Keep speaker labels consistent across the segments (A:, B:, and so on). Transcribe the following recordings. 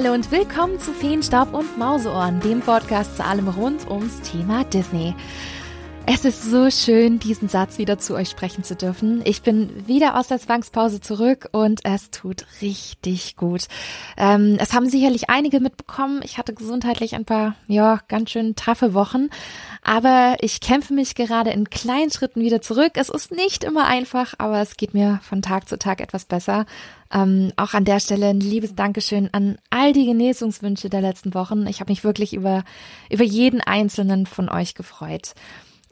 A: Hallo und willkommen zu Feenstaub und Mauseohren, dem Podcast zu allem rund ums Thema Disney. Es ist so schön, diesen Satz wieder zu euch sprechen zu dürfen. Ich bin wieder aus der Zwangspause zurück und es tut richtig gut. Ähm, es haben sicherlich einige mitbekommen. Ich hatte gesundheitlich ein paar, ja, ganz schön taffe Wochen. Aber ich kämpfe mich gerade in kleinen Schritten wieder zurück. Es ist nicht immer einfach, aber es geht mir von Tag zu Tag etwas besser. Ähm, auch an der Stelle ein liebes Dankeschön an all die Genesungswünsche der letzten Wochen. Ich habe mich wirklich über, über jeden einzelnen von euch gefreut.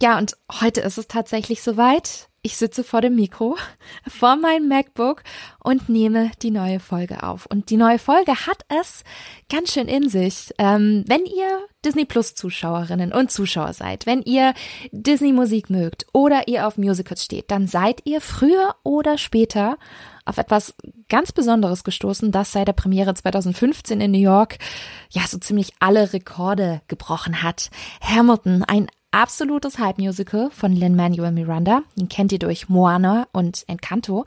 A: Ja, und heute ist es tatsächlich soweit. Ich sitze vor dem Mikro, vor meinem MacBook und nehme die neue Folge auf. Und die neue Folge hat es ganz schön in sich. Ähm, wenn ihr Disney Plus Zuschauerinnen und Zuschauer seid, wenn ihr Disney Musik mögt oder ihr auf Musicals steht, dann seid ihr früher oder später auf etwas ganz Besonderes gestoßen, das seit der Premiere 2015 in New York ja so ziemlich alle Rekorde gebrochen hat. Hamilton, ein absolutes Hype-Musical von Lin-Manuel Miranda. Den kennt ihr durch Moana und Encanto.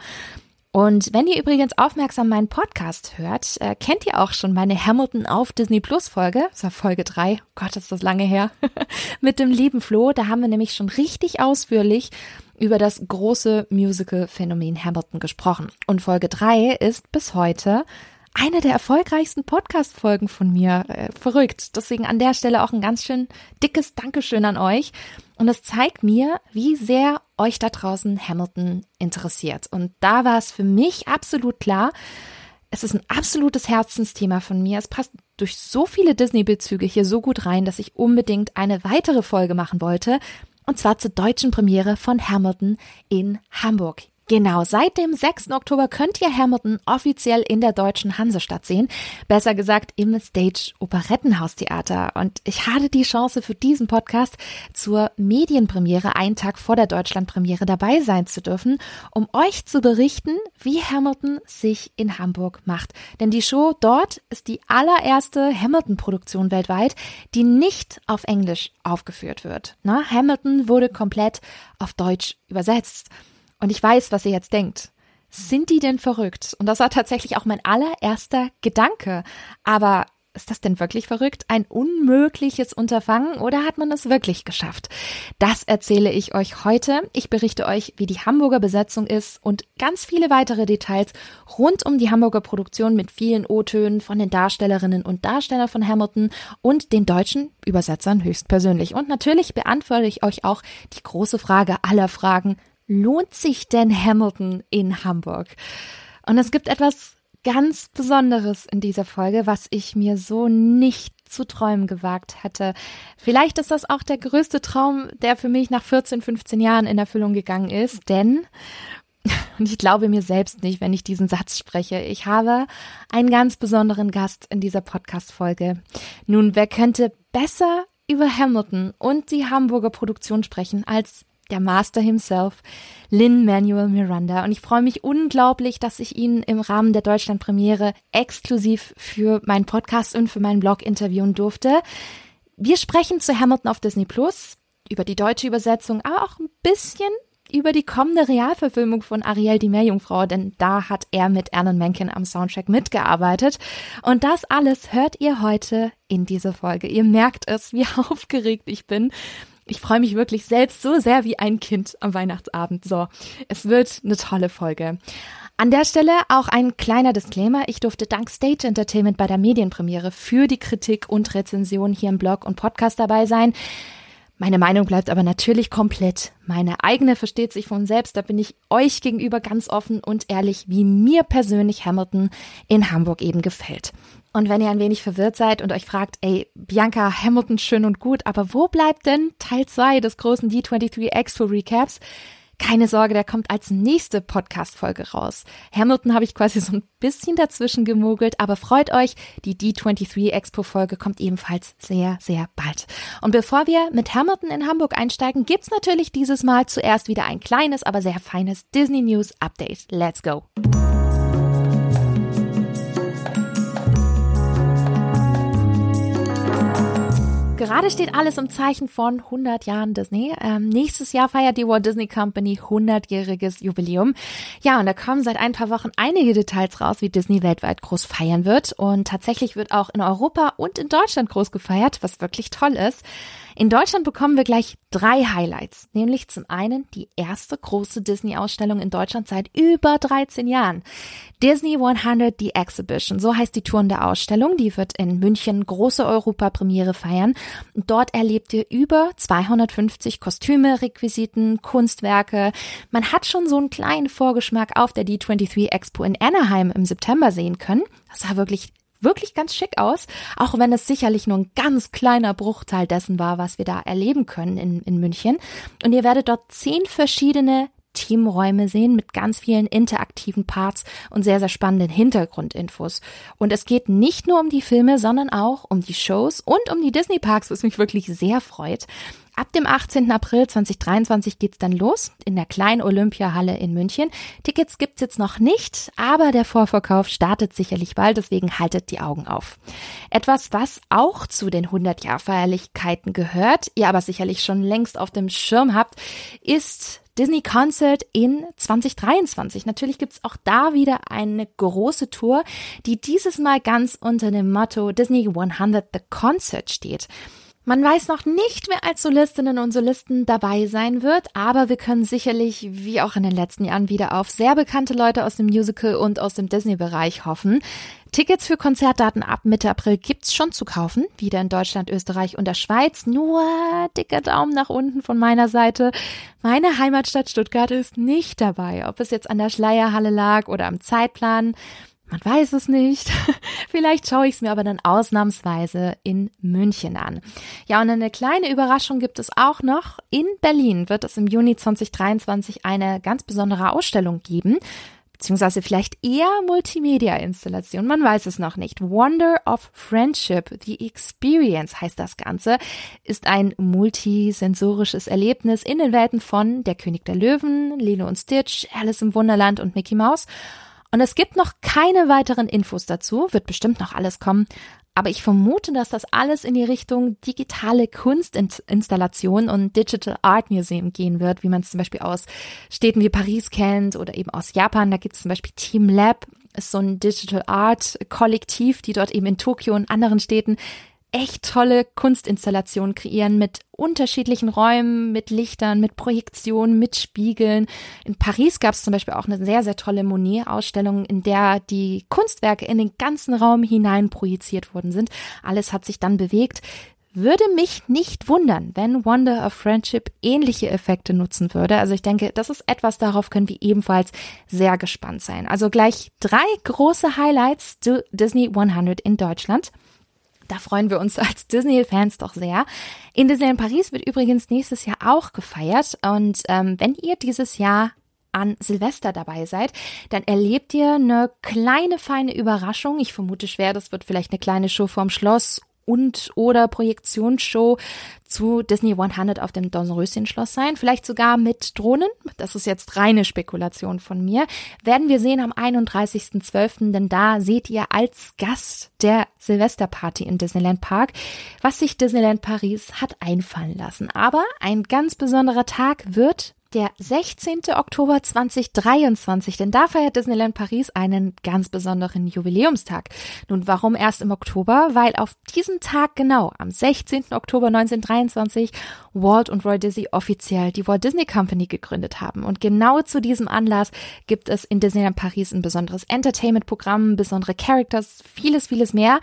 A: Und wenn ihr übrigens aufmerksam meinen Podcast hört, äh, kennt ihr auch schon meine Hamilton auf Disney Plus Folge. Das war Folge 3. Gott, ist das lange her. Mit dem lieben Flo. Da haben wir nämlich schon richtig ausführlich über das große Musical-Phänomen Hamilton gesprochen. Und Folge 3 ist bis heute eine der erfolgreichsten Podcast-Folgen von mir. Äh, verrückt. Deswegen an der Stelle auch ein ganz schön dickes Dankeschön an euch. Und es zeigt mir, wie sehr euch da draußen Hamilton interessiert. Und da war es für mich absolut klar, es ist ein absolutes Herzensthema von mir. Es passt durch so viele Disney-Bezüge hier so gut rein, dass ich unbedingt eine weitere Folge machen wollte. Und zwar zur deutschen Premiere von Hamilton in Hamburg. Genau, seit dem 6. Oktober könnt ihr Hamilton offiziell in der deutschen Hansestadt sehen. Besser gesagt im Stage Operettenhaustheater. Und ich hatte die Chance für diesen Podcast zur Medienpremiere einen Tag vor der Deutschlandpremiere dabei sein zu dürfen, um euch zu berichten, wie Hamilton sich in Hamburg macht. Denn die Show dort ist die allererste Hamilton-Produktion weltweit, die nicht auf Englisch aufgeführt wird. Na, Hamilton wurde komplett auf Deutsch übersetzt. Und ich weiß, was ihr jetzt denkt. Sind die denn verrückt? Und das war tatsächlich auch mein allererster Gedanke. Aber ist das denn wirklich verrückt? Ein unmögliches Unterfangen oder hat man es wirklich geschafft? Das erzähle ich euch heute. Ich berichte euch, wie die Hamburger Besetzung ist und ganz viele weitere Details rund um die Hamburger Produktion mit vielen O-Tönen von den Darstellerinnen und Darstellern von Hamilton und den deutschen Übersetzern höchstpersönlich. Und natürlich beantworte ich euch auch die große Frage aller Fragen lohnt sich denn Hamilton in Hamburg? Und es gibt etwas ganz Besonderes in dieser Folge, was ich mir so nicht zu träumen gewagt hätte. Vielleicht ist das auch der größte Traum, der für mich nach 14, 15 Jahren in Erfüllung gegangen ist, denn und ich glaube mir selbst nicht, wenn ich diesen Satz spreche. Ich habe einen ganz besonderen Gast in dieser Podcast-Folge. Nun, wer könnte besser über Hamilton und die Hamburger Produktion sprechen als der Master himself, Lin Manuel Miranda. Und ich freue mich unglaublich, dass ich ihn im Rahmen der Deutschlandpremiere exklusiv für meinen Podcast und für meinen Blog interviewen durfte. Wir sprechen zu Hamilton auf Disney Plus über die deutsche Übersetzung, aber auch ein bisschen über die kommende Realverfilmung von Ariel die Meerjungfrau, denn da hat er mit Alan Menken am Soundtrack mitgearbeitet. Und das alles hört ihr heute in dieser Folge. Ihr merkt es, wie aufgeregt ich bin. Ich freue mich wirklich selbst so sehr wie ein Kind am Weihnachtsabend. So, es wird eine tolle Folge. An der Stelle auch ein kleiner Disclaimer. Ich durfte dank Stage Entertainment bei der Medienpremiere für die Kritik und Rezension hier im Blog und Podcast dabei sein. Meine Meinung bleibt aber natürlich komplett. Meine eigene versteht sich von selbst. Da bin ich euch gegenüber ganz offen und ehrlich, wie mir persönlich Hamilton in Hamburg eben gefällt. Und wenn ihr ein wenig verwirrt seid und euch fragt, ey, Bianca, Hamilton schön und gut, aber wo bleibt denn Teil 2 des großen D23 Expo Recaps? Keine Sorge, der kommt als nächste Podcast-Folge raus. Hamilton habe ich quasi so ein bisschen dazwischen gemogelt, aber freut euch, die D23 Expo-Folge kommt ebenfalls sehr, sehr bald. Und bevor wir mit Hamilton in Hamburg einsteigen, gibt's natürlich dieses Mal zuerst wieder ein kleines, aber sehr feines Disney News Update. Let's go! Gerade steht alles im Zeichen von 100 Jahren Disney. Ähm, nächstes Jahr feiert die Walt Disney Company 100-jähriges Jubiläum. Ja, und da kommen seit ein paar Wochen einige Details raus, wie Disney weltweit groß feiern wird. Und tatsächlich wird auch in Europa und in Deutschland groß gefeiert, was wirklich toll ist. In Deutschland bekommen wir gleich drei Highlights, nämlich zum einen die erste große Disney-Ausstellung in Deutschland seit über 13 Jahren. Disney 100 The Exhibition, so heißt die Tour der Ausstellung. Die wird in München große Europapremiere feiern. Dort erlebt ihr über 250 Kostüme, Requisiten, Kunstwerke. Man hat schon so einen kleinen Vorgeschmack auf der D23 Expo in Anaheim im September sehen können. Das sah wirklich wirklich ganz schick aus, auch wenn es sicherlich nur ein ganz kleiner Bruchteil dessen war, was wir da erleben können in, in München. Und ihr werdet dort zehn verschiedene Teamräume sehen mit ganz vielen interaktiven Parts und sehr, sehr spannenden Hintergrundinfos. Und es geht nicht nur um die Filme, sondern auch um die Shows und um die Disney Parks, was mich wirklich sehr freut. Ab dem 18. April 2023 geht's dann los in der kleinen Olympiahalle in München. Tickets gibt's jetzt noch nicht, aber der Vorverkauf startet sicherlich bald, deswegen haltet die Augen auf. Etwas, was auch zu den 100-Jahr-Feierlichkeiten gehört, ihr aber sicherlich schon längst auf dem Schirm habt, ist Disney Concert in 2023. Natürlich gibt's auch da wieder eine große Tour, die dieses Mal ganz unter dem Motto Disney 100 The Concert steht. Man weiß noch nicht, wer als Solistinnen und Solisten dabei sein wird, aber wir können sicherlich, wie auch in den letzten Jahren, wieder auf sehr bekannte Leute aus dem Musical und aus dem Disney-Bereich hoffen. Tickets für Konzertdaten ab Mitte April gibt's schon zu kaufen, wieder in Deutschland, Österreich und der Schweiz. Nur dicker Daumen nach unten von meiner Seite. Meine Heimatstadt Stuttgart ist nicht dabei, ob es jetzt an der Schleierhalle lag oder am Zeitplan. Man weiß es nicht. Vielleicht schaue ich es mir aber dann ausnahmsweise in München an. Ja, und eine kleine Überraschung gibt es auch noch. In Berlin wird es im Juni 2023 eine ganz besondere Ausstellung geben beziehungsweise vielleicht eher Multimedia-Installation, man weiß es noch nicht. Wonder of Friendship, The Experience heißt das Ganze, ist ein multisensorisches Erlebnis in den Welten von Der König der Löwen, Lilo und Stitch, Alice im Wunderland und Mickey Mouse. Und es gibt noch keine weiteren Infos dazu, wird bestimmt noch alles kommen. Aber ich vermute, dass das alles in die Richtung digitale Kunstinstallation und Digital Art Museum gehen wird, wie man es zum Beispiel aus Städten wie Paris kennt oder eben aus Japan. Da gibt es zum Beispiel Team Lab, ist so ein Digital Art Kollektiv, die dort eben in Tokio und anderen Städten echt tolle Kunstinstallationen kreieren mit unterschiedlichen Räumen, mit Lichtern, mit Projektionen, mit Spiegeln. In Paris gab es zum Beispiel auch eine sehr, sehr tolle Monet-Ausstellung, in der die Kunstwerke in den ganzen Raum hinein projiziert worden sind. Alles hat sich dann bewegt. Würde mich nicht wundern, wenn Wonder of Friendship ähnliche Effekte nutzen würde. Also ich denke, das ist etwas, darauf können wir ebenfalls sehr gespannt sein. Also gleich drei große Highlights zu Disney 100 in Deutschland. Da freuen wir uns als Disney-Fans doch sehr. In Disneyland Paris wird übrigens nächstes Jahr auch gefeiert. Und ähm, wenn ihr dieses Jahr an Silvester dabei seid, dann erlebt ihr eine kleine feine Überraschung. Ich vermute schwer, das wird vielleicht eine kleine Show vorm Schloss und oder Projektionsshow zu Disney 100 auf dem Dornröschen-Schloss sein. Vielleicht sogar mit Drohnen. Das ist jetzt reine Spekulation von mir. Werden wir sehen am 31.12., denn da seht ihr als Gast der Silvesterparty in Disneyland Park, was sich Disneyland Paris hat einfallen lassen. Aber ein ganz besonderer Tag wird der 16. Oktober 2023, denn da feiert Disneyland Paris einen ganz besonderen Jubiläumstag. Nun, warum erst im Oktober? Weil auf diesen Tag genau, am 16. Oktober 1923, Walt und Roy Disney offiziell die Walt Disney Company gegründet haben. Und genau zu diesem Anlass gibt es in Disneyland Paris ein besonderes Entertainment-Programm, besondere Characters, vieles, vieles mehr.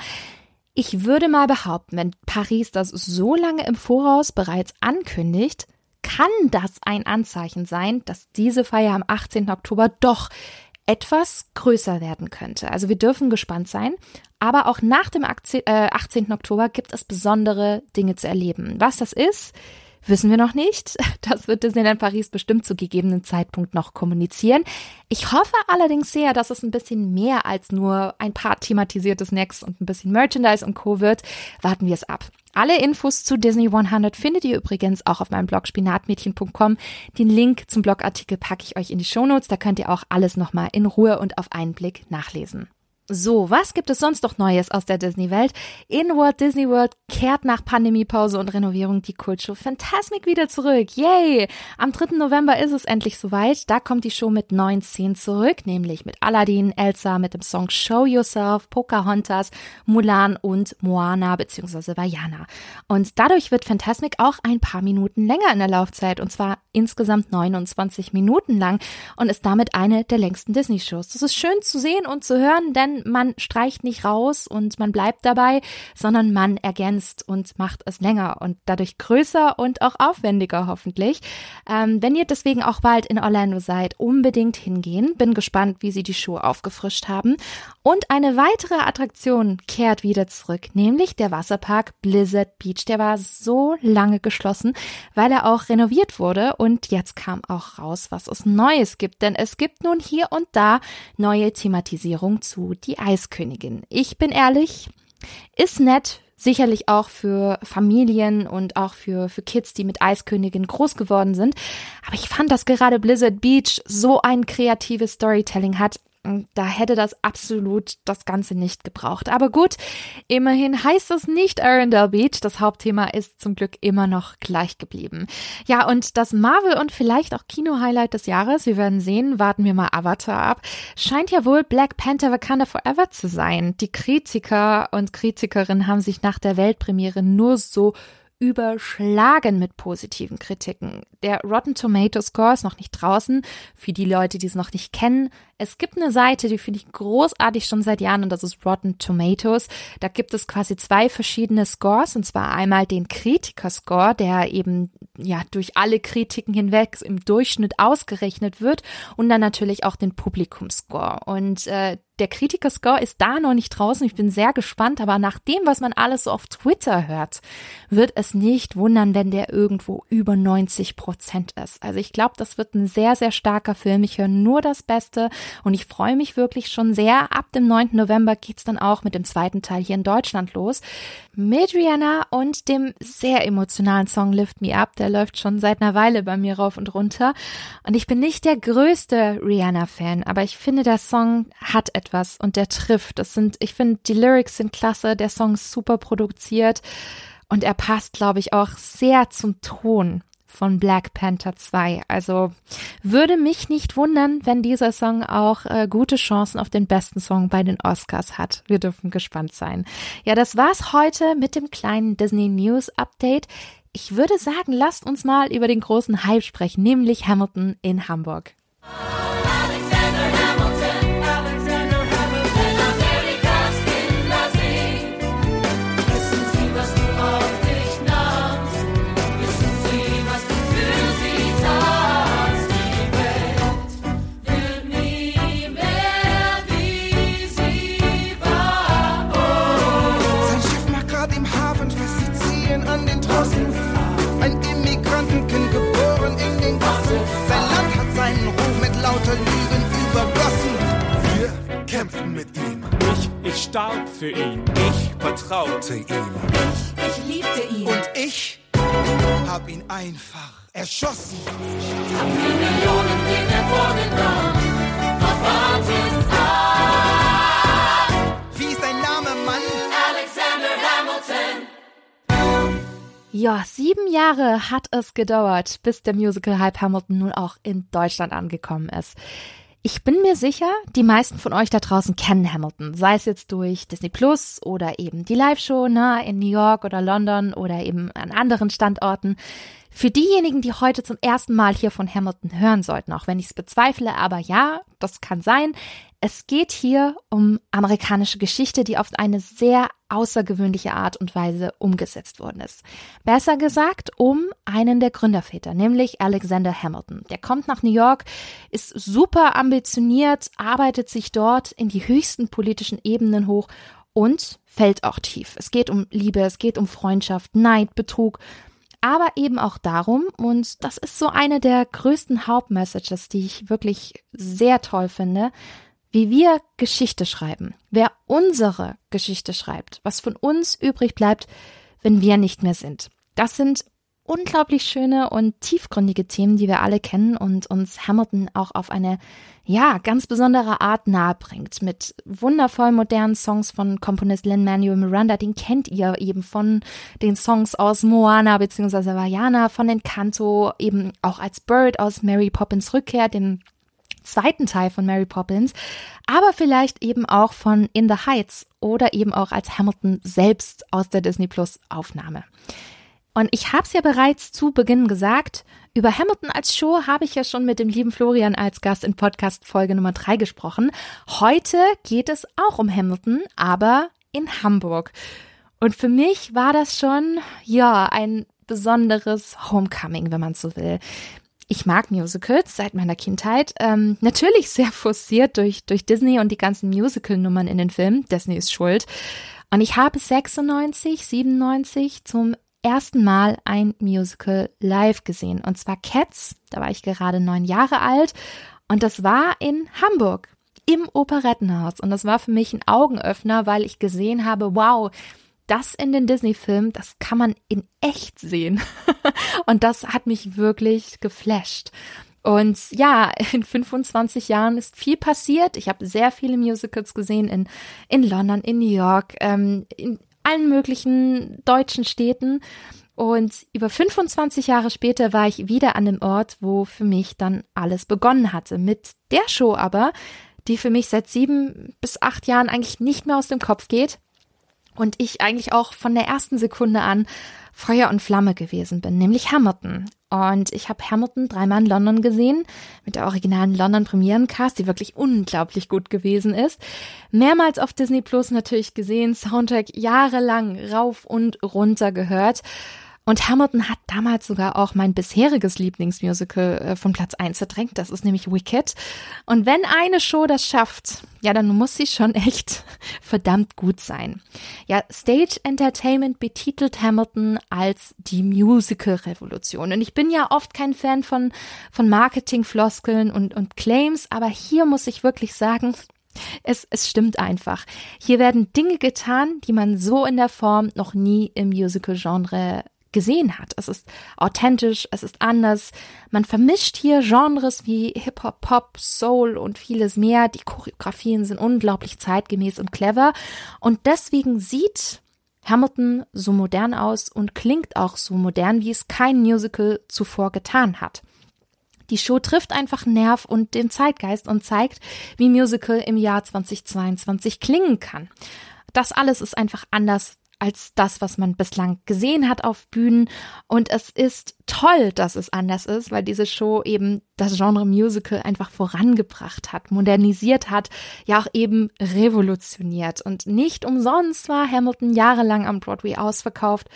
A: Ich würde mal behaupten, wenn Paris das so lange im Voraus bereits ankündigt, kann das ein Anzeichen sein, dass diese Feier am 18. Oktober doch etwas größer werden könnte. Also wir dürfen gespannt sein. Aber auch nach dem 18. Äh, Oktober gibt es besondere Dinge zu erleben. Was das ist, wissen wir noch nicht. Das wird Disneyland Paris bestimmt zu gegebenen Zeitpunkt noch kommunizieren. Ich hoffe allerdings sehr, dass es ein bisschen mehr als nur ein paar thematisierte Snacks und ein bisschen Merchandise und Co. wird. Warten wir es ab. Alle Infos zu Disney 100 findet ihr übrigens auch auf meinem Blog spinatmädchen.com. Den Link zum Blogartikel packe ich euch in die Shownotes. Da könnt ihr auch alles nochmal in Ruhe und auf einen Blick nachlesen. So, was gibt es sonst noch Neues aus der Disney-Welt? In Walt Disney World kehrt nach Pandemiepause und Renovierung die Kultshow Fantasmic wieder zurück. Yay! Am 3. November ist es endlich soweit. Da kommt die Show mit neun Szenen zurück, nämlich mit Aladdin, Elsa, mit dem Song Show Yourself, Pocahontas, Mulan und Moana bzw. Vajana. Und dadurch wird Fantasmic auch ein paar Minuten länger in der Laufzeit und zwar insgesamt 29 Minuten lang und ist damit eine der längsten Disney-Shows. Das ist schön zu sehen und zu hören, denn man streicht nicht raus und man bleibt dabei, sondern man ergänzt und macht es länger und dadurch größer und auch aufwendiger hoffentlich. Ähm, wenn ihr deswegen auch bald in Orlando seid, unbedingt hingehen. Bin gespannt, wie sie die Schuhe aufgefrischt haben. Und eine weitere Attraktion kehrt wieder zurück, nämlich der Wasserpark Blizzard Beach. Der war so lange geschlossen, weil er auch renoviert wurde und jetzt kam auch raus, was es Neues gibt, denn es gibt nun hier und da neue Thematisierung zu die Eiskönigin. Ich bin ehrlich, ist nett, sicherlich auch für Familien und auch für, für Kids, die mit Eiskönigin groß geworden sind. Aber ich fand, dass gerade Blizzard Beach so ein kreatives Storytelling hat, da hätte das absolut das Ganze nicht gebraucht. Aber gut, immerhin heißt es nicht Arendelle Beach. Das Hauptthema ist zum Glück immer noch gleich geblieben. Ja, und das Marvel und vielleicht auch Kino-Highlight des Jahres, wir werden sehen, warten wir mal Avatar ab, scheint ja wohl Black Panther Wakanda Forever zu sein. Die Kritiker und Kritikerinnen haben sich nach der Weltpremiere nur so überschlagen mit positiven Kritiken. Der Rotten Tomato Score ist noch nicht draußen. Für die Leute, die es noch nicht kennen, es gibt eine Seite, die finde ich großartig schon seit Jahren und das ist Rotten Tomatoes. Da gibt es quasi zwei verschiedene Scores und zwar einmal den Kritiker-Score, der eben ja durch alle Kritiken hinweg im Durchschnitt ausgerechnet wird und dann natürlich auch den Publikumscore. Und äh, der Kritikerscore ist da noch nicht draußen. Ich bin sehr gespannt, aber nach dem, was man alles so auf Twitter hört, wird es nicht wundern, wenn der irgendwo über 90 Prozent ist. Also ich glaube, das wird ein sehr, sehr starker Film. Ich höre nur das Beste und ich freue mich wirklich schon sehr. Ab dem 9. November geht's dann auch mit dem zweiten Teil hier in Deutschland los. Mit Rihanna und dem sehr emotionalen Song Lift Me Up. Der läuft schon seit einer Weile bei mir rauf und runter. Und ich bin nicht der größte Rihanna-Fan, aber ich finde, der Song hat etwas etwas und der trifft. Das sind, ich finde, die Lyrics sind klasse, der Song ist super produziert und er passt, glaube ich, auch sehr zum Ton von Black Panther 2. Also würde mich nicht wundern, wenn dieser Song auch äh, gute Chancen auf den besten Song bei den Oscars hat. Wir dürfen gespannt sein. Ja, das war's heute mit dem kleinen Disney News Update. Ich würde sagen, lasst uns mal über den großen Hype sprechen, nämlich Hamilton in Hamburg.
B: Ich starb für ihn. Ich vertraute ihm.
C: Ich, ich liebte ihn.
B: Und ich hab ihn einfach erschossen.
C: Hab die Millionen vorgenommen. Was wartest
B: ab? Wie ist dein Name, Mann?
C: Alexander Hamilton.
A: Ja, sieben Jahre hat es gedauert, bis der Musical Hype Hamilton nun auch in Deutschland angekommen ist. Ich bin mir sicher, die meisten von euch da draußen kennen Hamilton, sei es jetzt durch Disney Plus oder eben die Live-Show ne, in New York oder London oder eben an anderen Standorten. Für diejenigen, die heute zum ersten Mal hier von Hamilton hören sollten, auch wenn ich es bezweifle, aber ja, das kann sein. Es geht hier um amerikanische Geschichte, die auf eine sehr außergewöhnliche Art und Weise umgesetzt worden ist. Besser gesagt, um einen der Gründerväter, nämlich Alexander Hamilton. Der kommt nach New York, ist super ambitioniert, arbeitet sich dort in die höchsten politischen Ebenen hoch und fällt auch tief. Es geht um Liebe, es geht um Freundschaft, Neid, Betrug aber eben auch darum, und das ist so eine der größten Hauptmessages, die ich wirklich sehr toll finde, wie wir Geschichte schreiben, wer unsere Geschichte schreibt, was von uns übrig bleibt, wenn wir nicht mehr sind. Das sind unglaublich schöne und tiefgründige Themen, die wir alle kennen und uns Hamilton auch auf eine, ja, ganz besondere Art nahebringt. Mit wundervoll modernen Songs von Komponist Lin-Manuel Miranda, den kennt ihr eben von den Songs aus Moana bzw. Vajana, von Encanto, eben auch als Bird aus Mary Poppins Rückkehr, dem zweiten Teil von Mary Poppins, aber vielleicht eben auch von In the Heights oder eben auch als Hamilton selbst aus der Disney Plus Aufnahme. Und ich habe es ja bereits zu Beginn gesagt, über Hamilton als Show habe ich ja schon mit dem lieben Florian als Gast in Podcast Folge Nummer drei gesprochen. Heute geht es auch um Hamilton, aber in Hamburg. Und für mich war das schon, ja, ein besonderes Homecoming, wenn man so will. Ich mag Musicals seit meiner Kindheit. Ähm, natürlich sehr forciert durch, durch Disney und die ganzen Musical-Nummern in den Filmen. Disney ist schuld. Und ich habe 96, 97 zum ersten Mal ein Musical live gesehen. Und zwar Cats. Da war ich gerade neun Jahre alt. Und das war in Hamburg im Operettenhaus. Und das war für mich ein Augenöffner, weil ich gesehen habe, wow, das in den Disney-Filmen, das kann man in echt sehen. und das hat mich wirklich geflasht. Und ja, in 25 Jahren ist viel passiert. Ich habe sehr viele Musicals gesehen in, in London, in New York, ähm, in allen möglichen deutschen Städten. Und über 25 Jahre später war ich wieder an dem Ort, wo für mich dann alles begonnen hatte. Mit der Show aber, die für mich seit sieben bis acht Jahren eigentlich nicht mehr aus dem Kopf geht. Und ich eigentlich auch von der ersten Sekunde an Feuer und Flamme gewesen bin, nämlich Hamilton. Und ich habe Hamilton dreimal in London gesehen, mit der originalen London Premierencast, die wirklich unglaublich gut gewesen ist. Mehrmals auf Disney Plus natürlich gesehen, Soundtrack jahrelang rauf und runter gehört. Und Hamilton hat damals sogar auch mein bisheriges Lieblingsmusical äh, von Platz 1 verdrängt. Das ist nämlich Wicked. Und wenn eine Show das schafft, ja, dann muss sie schon echt verdammt gut sein. Ja, Stage Entertainment betitelt Hamilton als die Musical-Revolution. Und ich bin ja oft kein Fan von, von Marketing-Floskeln und, und Claims, aber hier muss ich wirklich sagen, es, es stimmt einfach. Hier werden Dinge getan, die man so in der Form noch nie im Musical-Genre gesehen hat. Es ist authentisch, es ist anders. Man vermischt hier Genres wie Hip-Hop, Pop, Soul und vieles mehr. Die Choreografien sind unglaublich zeitgemäß und clever. Und deswegen sieht Hamilton so modern aus und klingt auch so modern, wie es kein Musical zuvor getan hat. Die Show trifft einfach Nerv und den Zeitgeist und zeigt, wie Musical im Jahr 2022 klingen kann. Das alles ist einfach anders als das, was man bislang gesehen hat auf Bühnen. Und es ist toll, dass es anders ist, weil diese Show eben das Genre Musical einfach vorangebracht hat, modernisiert hat, ja auch eben revolutioniert. Und nicht umsonst war Hamilton jahrelang am Broadway ausverkauft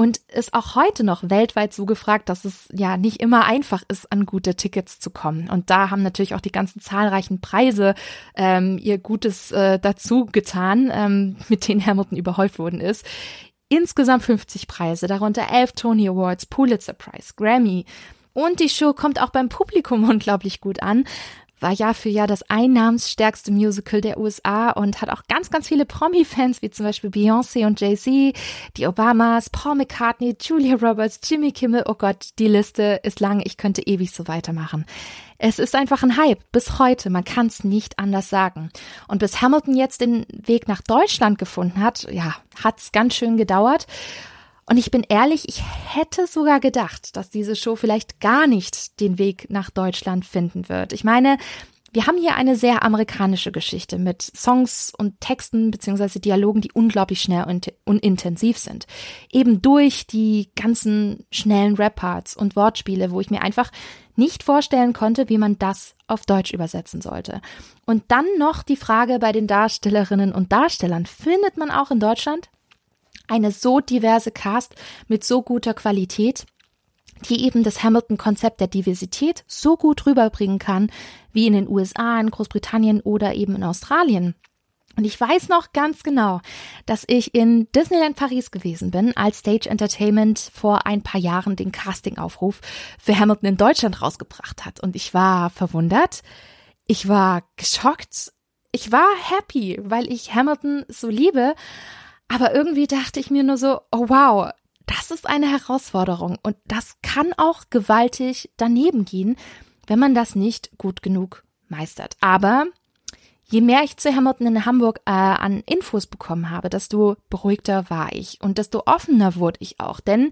A: und ist auch heute noch weltweit so gefragt, dass es ja nicht immer einfach ist, an gute Tickets zu kommen. Und da haben natürlich auch die ganzen zahlreichen Preise ähm, ihr Gutes äh, dazu getan, ähm, mit denen Hamilton überhäuft worden ist. Insgesamt 50 Preise, darunter 11 Tony Awards, Pulitzer Prize, Grammy. Und die Show kommt auch beim Publikum unglaublich gut an war Jahr für Jahr das einnahmensstärkste Musical der USA und hat auch ganz, ganz viele Promi-Fans, wie zum Beispiel Beyoncé und Jay-Z, die Obamas, Paul McCartney, Julia Roberts, Jimmy Kimmel. Oh Gott, die Liste ist lang. Ich könnte ewig so weitermachen. Es ist einfach ein Hype bis heute. Man kann es nicht anders sagen. Und bis Hamilton jetzt den Weg nach Deutschland gefunden hat, ja, hat's ganz schön gedauert. Und ich bin ehrlich, ich hätte sogar gedacht, dass diese Show vielleicht gar nicht den Weg nach Deutschland finden wird. Ich meine, wir haben hier eine sehr amerikanische Geschichte mit Songs und Texten beziehungsweise Dialogen, die unglaublich schnell und, und intensiv sind. Eben durch die ganzen schnellen Rap-Parts und Wortspiele, wo ich mir einfach nicht vorstellen konnte, wie man das auf Deutsch übersetzen sollte. Und dann noch die Frage bei den Darstellerinnen und Darstellern. Findet man auch in Deutschland eine so diverse Cast mit so guter Qualität, die eben das Hamilton-Konzept der Diversität so gut rüberbringen kann, wie in den USA, in Großbritannien oder eben in Australien. Und ich weiß noch ganz genau, dass ich in Disneyland Paris gewesen bin, als Stage Entertainment vor ein paar Jahren den Castingaufruf für Hamilton in Deutschland rausgebracht hat. Und ich war verwundert, ich war geschockt, ich war happy, weil ich Hamilton so liebe aber irgendwie dachte ich mir nur so, oh wow, das ist eine Herausforderung und das kann auch gewaltig daneben gehen, wenn man das nicht gut genug meistert. Aber je mehr ich zu Hamilton in Hamburg äh, an Infos bekommen habe, desto beruhigter war ich und desto offener wurde ich auch. Denn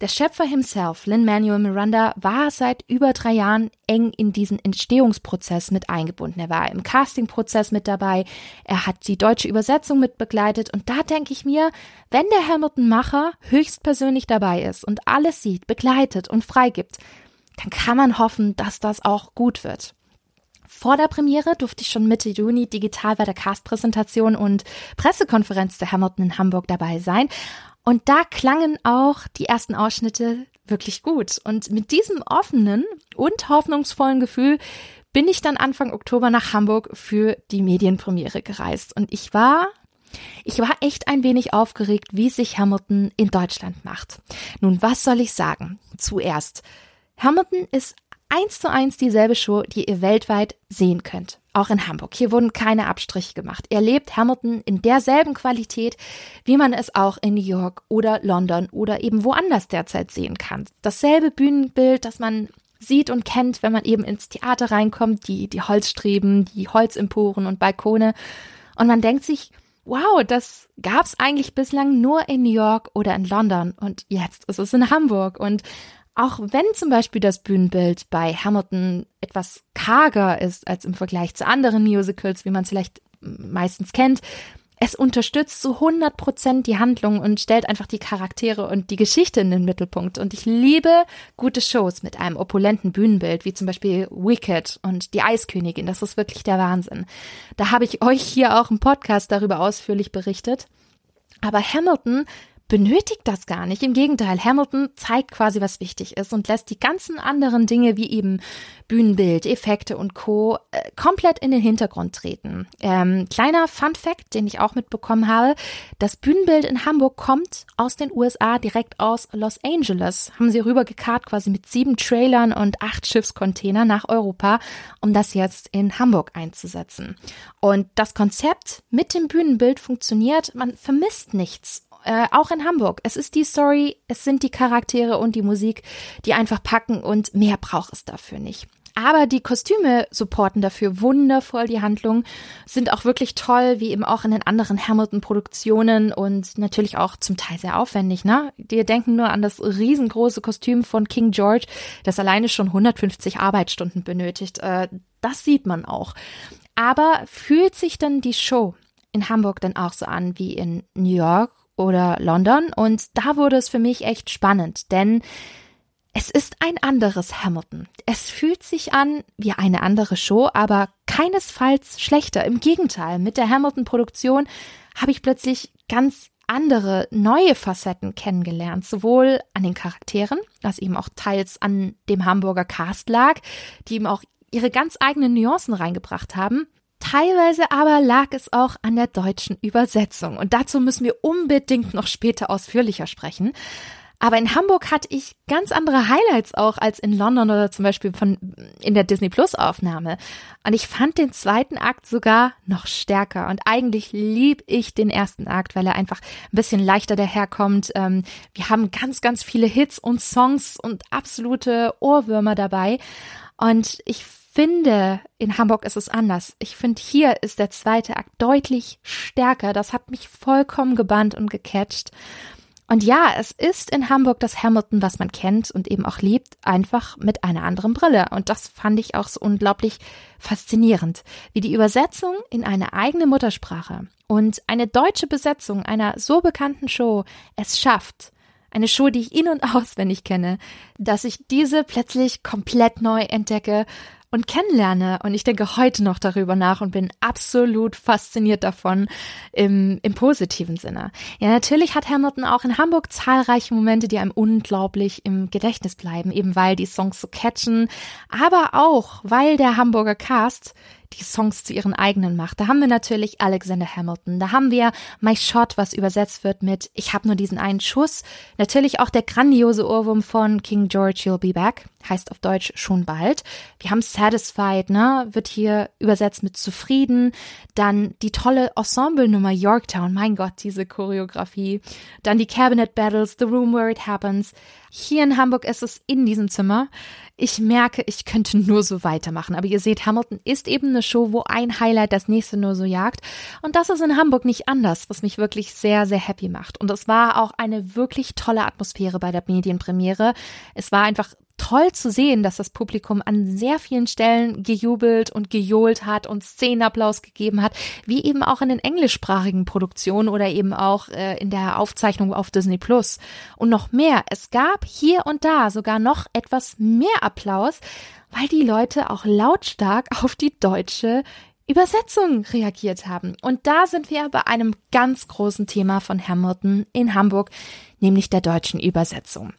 A: der Schöpfer himself, Lin-Manuel Miranda, war seit über drei Jahren eng in diesen Entstehungsprozess mit eingebunden. Er war im Castingprozess mit dabei, er hat die deutsche Übersetzung mit begleitet und da denke ich mir, wenn der Hamilton-Macher höchstpersönlich dabei ist und alles sieht, begleitet und freigibt, dann kann man hoffen, dass das auch gut wird. Vor der Premiere durfte ich schon Mitte Juni digital bei der Cast-Präsentation und Pressekonferenz der Hamilton in Hamburg dabei sein. Und da klangen auch die ersten Ausschnitte wirklich gut. Und mit diesem offenen und hoffnungsvollen Gefühl bin ich dann Anfang Oktober nach Hamburg für die Medienpremiere gereist. Und ich war ich war echt ein wenig aufgeregt, wie sich Hamilton in Deutschland macht. Nun, was soll ich sagen? Zuerst, Hamilton ist eins zu eins dieselbe Show, die ihr weltweit sehen könnt. Auch in Hamburg. Hier wurden keine Abstriche gemacht. Er lebt Hamilton in derselben Qualität, wie man es auch in New York oder London oder eben woanders derzeit sehen kann. Dasselbe Bühnenbild, das man sieht und kennt, wenn man eben ins Theater reinkommt, die, die Holzstreben, die Holzemporen und Balkone. Und man denkt sich, wow, das gab's eigentlich bislang nur in New York oder in London und jetzt ist es in Hamburg und auch wenn zum Beispiel das Bühnenbild bei Hamilton etwas karger ist als im Vergleich zu anderen Musicals, wie man es vielleicht meistens kennt, es unterstützt zu 100 Prozent die Handlung und stellt einfach die Charaktere und die Geschichte in den Mittelpunkt. Und ich liebe gute Shows mit einem opulenten Bühnenbild, wie zum Beispiel Wicked und Die Eiskönigin. Das ist wirklich der Wahnsinn. Da habe ich euch hier auch im Podcast darüber ausführlich berichtet. Aber Hamilton benötigt das gar nicht. Im Gegenteil, Hamilton zeigt quasi, was wichtig ist und lässt die ganzen anderen Dinge wie eben Bühnenbild, Effekte und Co. Äh, komplett in den Hintergrund treten. Ähm, kleiner Fun Fact, den ich auch mitbekommen habe. Das Bühnenbild in Hamburg kommt aus den USA, direkt aus Los Angeles. Haben sie rübergekarrt quasi mit sieben Trailern und acht Schiffscontainer nach Europa, um das jetzt in Hamburg einzusetzen. Und das Konzept mit dem Bühnenbild funktioniert. Man vermisst nichts äh, auch in Hamburg. Es ist die Story, es sind die Charaktere und die Musik, die einfach packen und mehr braucht es dafür nicht. Aber die Kostüme supporten dafür wundervoll die Handlung, sind auch wirklich toll, wie eben auch in den anderen Hamilton-Produktionen und natürlich auch zum Teil sehr aufwendig, ne? Wir denken nur an das riesengroße Kostüm von King George, das alleine schon 150 Arbeitsstunden benötigt. Äh, das sieht man auch. Aber fühlt sich dann die Show in Hamburg dann auch so an wie in New York oder London. Und da wurde es für mich echt spannend, denn es ist ein anderes Hamilton. Es fühlt sich an wie eine andere Show, aber keinesfalls schlechter. Im Gegenteil, mit der Hamilton-Produktion habe ich plötzlich ganz andere, neue Facetten kennengelernt, sowohl an den Charakteren, was eben auch teils an dem Hamburger Cast lag, die eben auch ihre ganz eigenen Nuancen reingebracht haben, Teilweise aber lag es auch an der deutschen Übersetzung. Und dazu müssen wir unbedingt noch später ausführlicher sprechen. Aber in Hamburg hatte ich ganz andere Highlights auch als in London oder zum Beispiel von in der Disney Plus Aufnahme. Und ich fand den zweiten Akt sogar noch stärker. Und eigentlich lieb ich den ersten Akt, weil er einfach ein bisschen leichter daherkommt. Ähm, wir haben ganz, ganz viele Hits und Songs und absolute Ohrwürmer dabei. Und ich finde, in Hamburg ist es anders. Ich finde, hier ist der zweite Akt deutlich stärker. Das hat mich vollkommen gebannt und gecatcht. Und ja, es ist in Hamburg das Hamilton, was man kennt und eben auch liebt, einfach mit einer anderen Brille. Und das fand ich auch so unglaublich faszinierend, wie die Übersetzung in eine eigene Muttersprache und eine deutsche Besetzung einer so bekannten Show es schafft, eine Show, die ich in- und auswendig kenne, dass ich diese plötzlich komplett neu entdecke und kennenlerne. Und ich denke heute noch darüber nach und bin absolut fasziniert davon im, im positiven Sinne. Ja, natürlich hat Hamilton auch in Hamburg zahlreiche Momente, die einem unglaublich im Gedächtnis bleiben, eben weil die Songs so catchen, aber auch weil der Hamburger Cast die Songs zu ihren eigenen macht. Da haben wir natürlich Alexander Hamilton, da haben wir My Shot, was übersetzt wird mit Ich habe nur diesen einen Schuss. Natürlich auch der grandiose Ohrwurm von King George You'll Be Back, heißt auf Deutsch schon bald. Wir haben Satisfied, ne, wird hier übersetzt mit Zufrieden. Dann die tolle Ensemble-Nummer Yorktown, mein Gott, diese Choreografie. Dann die Cabinet Battles, The Room Where It Happens. Hier in Hamburg ist es in diesem Zimmer. Ich merke, ich könnte nur so weitermachen. Aber ihr seht, Hamilton ist eben eine Show, wo ein Highlight das nächste nur so jagt. Und das ist in Hamburg nicht anders, was mich wirklich sehr, sehr happy macht. Und es war auch eine wirklich tolle Atmosphäre bei der Medienpremiere. Es war einfach toll zu sehen, dass das Publikum an sehr vielen Stellen gejubelt und gejohlt hat und Szenenapplaus gegeben hat, wie eben auch in den englischsprachigen Produktionen oder eben auch äh, in der Aufzeichnung auf Disney Plus. Und noch mehr, es gab hier und da sogar noch etwas mehr Applaus, weil die Leute auch lautstark auf die deutsche Übersetzung reagiert haben. Und da sind wir bei einem ganz großen Thema von Hamilton in Hamburg, nämlich der deutschen Übersetzung.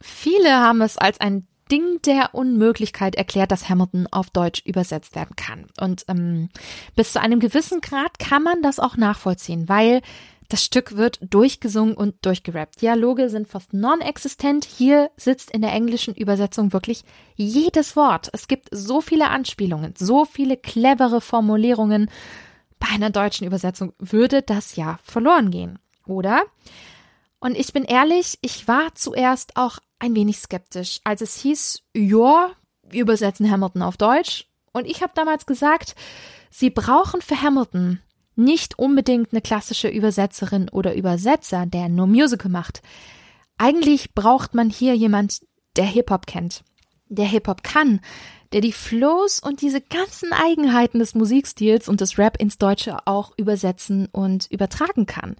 A: Viele haben es als ein Ding der Unmöglichkeit erklärt, dass Hamilton auf Deutsch übersetzt werden kann. Und ähm, bis zu einem gewissen Grad kann man das auch nachvollziehen, weil das Stück wird durchgesungen und durchgerappt. Dialoge sind fast non-existent. Hier sitzt in der englischen Übersetzung wirklich jedes Wort. Es gibt so viele Anspielungen, so viele clevere Formulierungen. Bei einer deutschen Übersetzung würde das ja verloren gehen, oder? Und ich bin ehrlich, ich war zuerst auch ein wenig skeptisch, als es hieß, ja, wir übersetzen Hamilton auf Deutsch. Und ich habe damals gesagt, sie brauchen für Hamilton nicht unbedingt eine klassische Übersetzerin oder Übersetzer, der nur Musical macht. Eigentlich braucht man hier jemand, der Hip-Hop kennt, der Hip-Hop kann, der die Flows und diese ganzen Eigenheiten des Musikstils und des Rap ins Deutsche auch übersetzen und übertragen kann.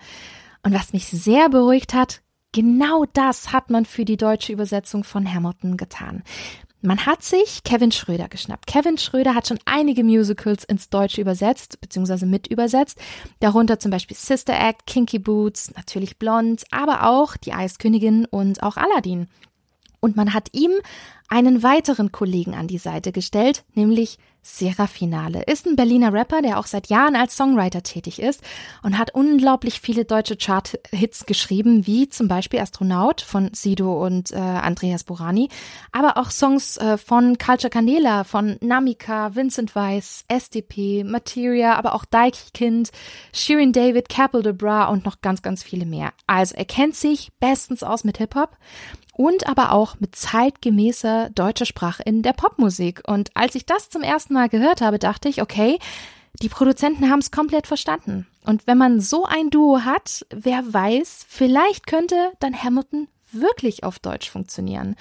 A: Und was mich sehr beruhigt hat, genau das hat man für die deutsche Übersetzung von Hamilton getan. Man hat sich Kevin Schröder geschnappt. Kevin Schröder hat schon einige Musicals ins Deutsche übersetzt, beziehungsweise mit übersetzt. Darunter zum Beispiel Sister Act, Kinky Boots, natürlich Blond, aber auch Die Eiskönigin und auch Aladdin. Und man hat ihm einen weiteren Kollegen an die Seite gestellt, nämlich Serafinale. Ist ein Berliner Rapper, der auch seit Jahren als Songwriter tätig ist und hat unglaublich viele deutsche Chart-Hits geschrieben, wie zum Beispiel Astronaut von Sido und äh, Andreas Burani, aber auch Songs äh, von Culture Candela, von Namika, Vincent Weiss, SDP, Materia, aber auch Deichkind, Shirin David, Capital de Bra und noch ganz, ganz viele mehr. Also er kennt sich bestens aus mit Hip-Hop und aber auch mit zeitgemäßer deutscher Sprache in der Popmusik. Und als ich das zum ersten Mal gehört habe, dachte ich, okay, die Produzenten haben es komplett verstanden. Und wenn man so ein Duo hat, wer weiß, vielleicht könnte dann Hamilton wirklich auf Deutsch funktionieren.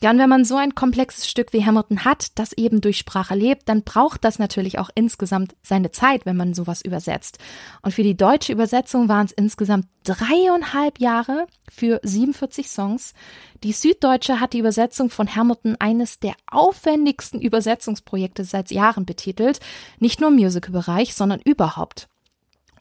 A: Ja, und wenn man so ein komplexes Stück wie Hamilton hat, das eben durch Sprache lebt, dann braucht das natürlich auch insgesamt seine Zeit, wenn man sowas übersetzt. Und für die deutsche Übersetzung waren es insgesamt dreieinhalb Jahre für 47 Songs. Die Süddeutsche hat die Übersetzung von Hamilton eines der aufwendigsten Übersetzungsprojekte seit Jahren betitelt. Nicht nur im Musicalbereich, sondern überhaupt.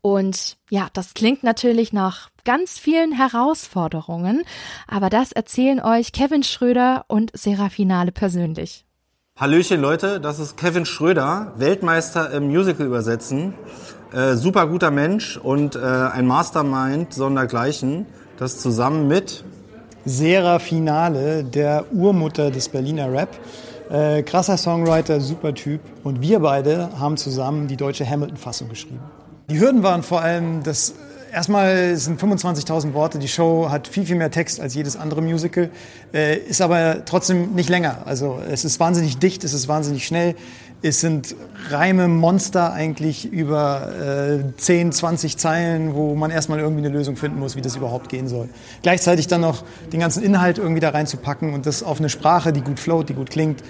A: Und ja, das klingt natürlich nach ganz vielen Herausforderungen, aber das erzählen euch Kevin Schröder und Serafinale persönlich.
D: Hallöchen Leute, das ist Kevin Schröder, Weltmeister im Musical übersetzen, äh, super guter Mensch und äh, ein Mastermind sondergleichen, das zusammen mit
E: Serafinale, der Urmutter des Berliner Rap. Äh, krasser Songwriter, super Typ. Und wir beide haben zusammen die deutsche Hamilton-Fassung geschrieben. Die Hürden waren vor allem, dass erstmal sind 25.000 Worte, die Show hat viel, viel mehr Text als jedes andere Musical, äh, ist aber trotzdem nicht länger. Also es ist wahnsinnig dicht, es ist wahnsinnig schnell. Es sind Reime, Monster eigentlich über äh, 10, 20 Zeilen, wo man erstmal irgendwie eine Lösung finden muss, wie das überhaupt gehen soll. Gleichzeitig dann noch den ganzen Inhalt irgendwie da reinzupacken und das auf eine Sprache, die gut float, die gut klingt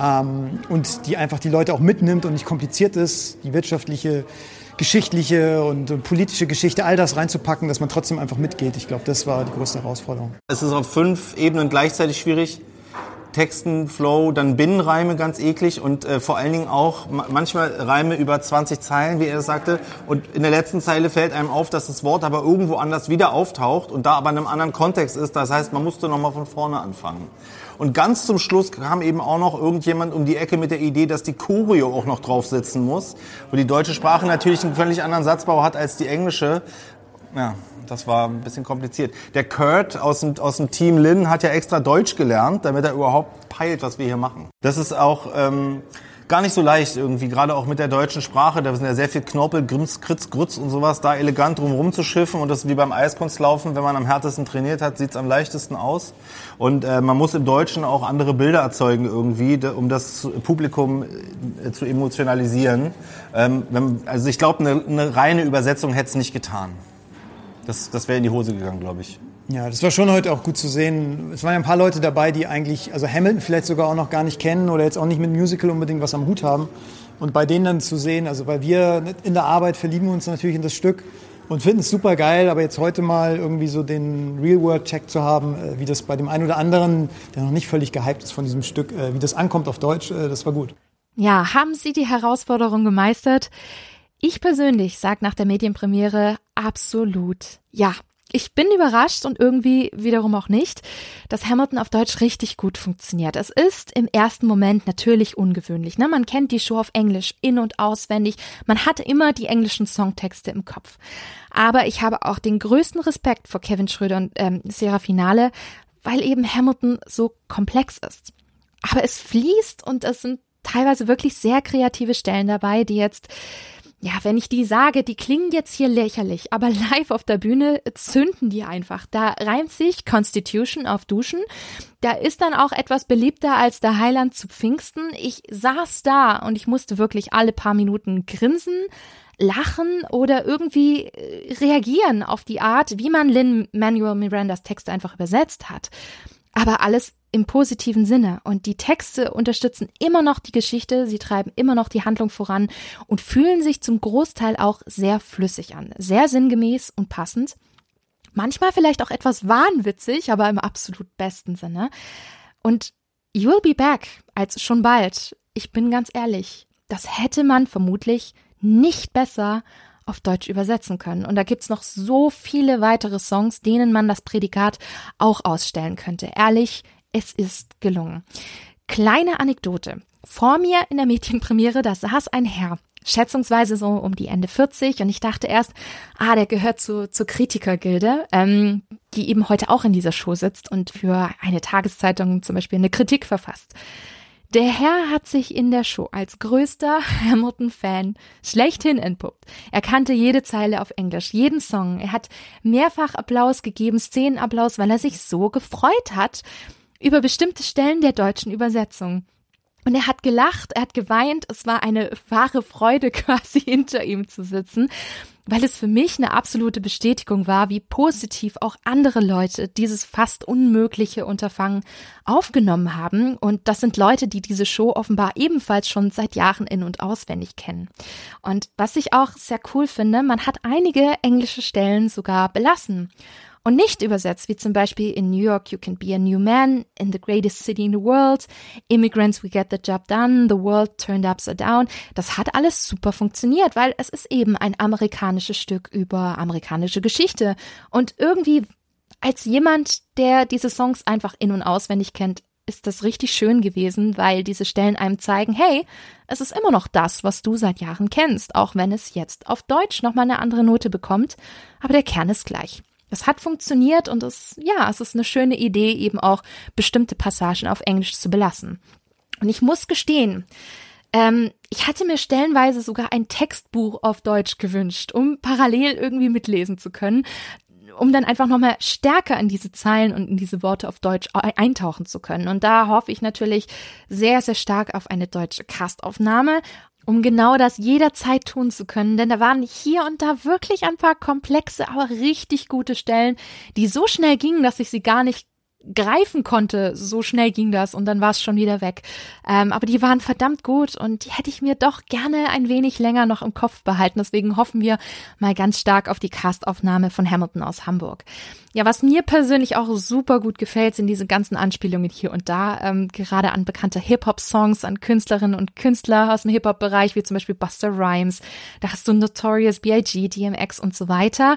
E: ähm, und die einfach die Leute auch mitnimmt und nicht kompliziert ist, die wirtschaftliche geschichtliche und politische Geschichte, all das reinzupacken, dass man trotzdem einfach mitgeht. Ich glaube, das war die größte Herausforderung.
D: Es ist auf fünf Ebenen gleichzeitig schwierig. Texten, Flow, dann Binnenreime ganz eklig und äh, vor allen Dingen auch ma manchmal Reime über 20 Zeilen, wie er das sagte. Und in der letzten Zeile fällt einem auf, dass das Wort aber irgendwo anders wieder auftaucht und da aber in einem anderen Kontext ist. Das heißt, man musste nochmal von vorne anfangen. Und ganz zum Schluss kam eben auch noch irgendjemand um die Ecke mit der Idee, dass die Choreo auch noch draufsitzen muss, wo die deutsche Sprache natürlich einen völlig anderen Satzbau hat als die englische. Ja, das war ein bisschen kompliziert. Der Kurt aus dem, aus dem Team Lin hat ja extra Deutsch gelernt, damit er überhaupt peilt, was wir hier machen. Das ist auch ähm, gar nicht so leicht irgendwie, gerade auch mit der deutschen Sprache. Da sind ja sehr viel Knorpel, Grimms, Kritz, Grütz und sowas, da elegant drum rumzuschiffen. Und das ist wie beim Eiskunstlaufen, wenn man am härtesten trainiert hat, sieht's am leichtesten aus. Und äh, man muss im Deutschen auch andere Bilder erzeugen irgendwie, um das Publikum äh, zu emotionalisieren. Ähm, wenn, also ich glaube, eine, eine reine Übersetzung hätte es nicht getan. Das, das wäre in die Hose gegangen, glaube ich.
E: Ja, das war schon heute auch gut zu sehen. Es waren ja ein paar Leute dabei, die eigentlich, also Hamilton vielleicht sogar auch noch gar nicht kennen oder jetzt auch nicht mit Musical unbedingt was am Hut haben. Und bei denen dann zu sehen, also weil wir in der Arbeit verlieben uns natürlich in das Stück und finden es super geil, aber jetzt heute mal irgendwie so den Real-World-Check zu haben, äh, wie das bei dem einen oder anderen, der noch nicht völlig gehypt ist von diesem Stück, äh, wie das ankommt auf Deutsch, äh, das war gut.
A: Ja, haben Sie die Herausforderung gemeistert? Ich persönlich sage nach der Medienpremiere absolut ja. Ich bin überrascht und irgendwie wiederum auch nicht, dass Hamilton auf Deutsch richtig gut funktioniert. Es ist im ersten Moment natürlich ungewöhnlich. Ne? Man kennt die Show auf Englisch in- und auswendig. Man hat immer die englischen Songtexte im Kopf. Aber ich habe auch den größten Respekt vor Kevin Schröder und ähm, Sarah Finale, weil eben Hamilton so komplex ist. Aber es fließt und es sind teilweise wirklich sehr kreative Stellen dabei, die jetzt ja, wenn ich die sage, die klingen jetzt hier lächerlich, aber live auf der Bühne zünden die einfach. Da reimt sich Constitution auf Duschen. Da ist dann auch etwas beliebter als der Heiland zu Pfingsten. Ich saß da und ich musste wirklich alle paar Minuten grinsen, lachen oder irgendwie äh, reagieren auf die Art, wie man Lin Manuel Mirandas Texte einfach übersetzt hat. Aber alles im positiven Sinne. Und die Texte unterstützen immer noch die Geschichte, sie treiben immer noch die Handlung voran und fühlen sich zum Großteil auch sehr flüssig an, sehr sinngemäß und passend. Manchmal vielleicht auch etwas wahnwitzig, aber im absolut besten Sinne. Und You'll Be Back als schon bald. Ich bin ganz ehrlich, das hätte man vermutlich nicht besser auf Deutsch übersetzen können. Und da gibt's noch so viele weitere Songs, denen man das Prädikat auch ausstellen könnte. Ehrlich, es ist gelungen. Kleine Anekdote. Vor mir in der Medienpremiere, da saß ein Herr, schätzungsweise so um die Ende 40 und ich dachte erst, ah, der gehört zu, zur Kritikergilde, ähm, die eben heute auch in dieser Show sitzt und für eine Tageszeitung zum Beispiel eine Kritik verfasst. Der Herr hat sich in der Show als größter Hamilton-Fan schlechthin entpuppt. Er kannte jede Zeile auf Englisch, jeden Song. Er hat mehrfach Applaus gegeben, Szenenapplaus, weil er sich so gefreut hat über bestimmte Stellen der deutschen Übersetzung. Und er hat gelacht, er hat geweint, es war eine wahre Freude quasi hinter ihm zu sitzen, weil es für mich eine absolute Bestätigung war, wie positiv auch andere Leute dieses fast unmögliche Unterfangen aufgenommen haben. Und das sind Leute, die diese Show offenbar ebenfalls schon seit Jahren in und auswendig kennen. Und was ich auch sehr cool finde, man hat einige englische Stellen sogar belassen und nicht übersetzt, wie zum Beispiel in New York You Can Be a New Man, In the Greatest City in the World, Immigrants We Get the Job Done, The World Turned Upside Down. Das hat alles super funktioniert, weil es ist eben ein amerikanisches Stück über amerikanische Geschichte. Und irgendwie als jemand, der diese Songs einfach in und auswendig kennt, ist das richtig schön gewesen, weil diese Stellen einem zeigen, hey, es ist immer noch das, was du seit Jahren kennst, auch wenn es jetzt auf Deutsch nochmal eine andere Note bekommt, aber der Kern ist gleich. Es hat funktioniert und es, ja, es ist eine schöne Idee, eben auch bestimmte Passagen auf Englisch zu belassen. Und ich muss gestehen, ähm, ich hatte mir stellenweise sogar ein Textbuch auf Deutsch gewünscht, um parallel irgendwie mitlesen zu können, um dann einfach nochmal stärker in diese Zeilen und in diese Worte auf Deutsch eintauchen zu können. Und da hoffe ich natürlich sehr, sehr stark auf eine deutsche Castaufnahme um genau das jederzeit tun zu können, denn da waren hier und da wirklich ein paar komplexe, aber richtig gute Stellen, die so schnell gingen, dass ich sie gar nicht greifen konnte. So schnell ging das und dann war es schon wieder weg. Ähm, aber die waren verdammt gut und die hätte ich mir doch gerne ein wenig länger noch im Kopf behalten. Deswegen hoffen wir mal ganz stark auf die Castaufnahme von Hamilton aus Hamburg. Ja, was mir persönlich auch super gut gefällt, sind diese ganzen Anspielungen hier und da, ähm, gerade an bekannte Hip-Hop-Songs, an Künstlerinnen und Künstler aus dem Hip-Hop-Bereich, wie zum Beispiel Buster Rhymes. Da hast du Notorious B.I.G., DMX und so weiter.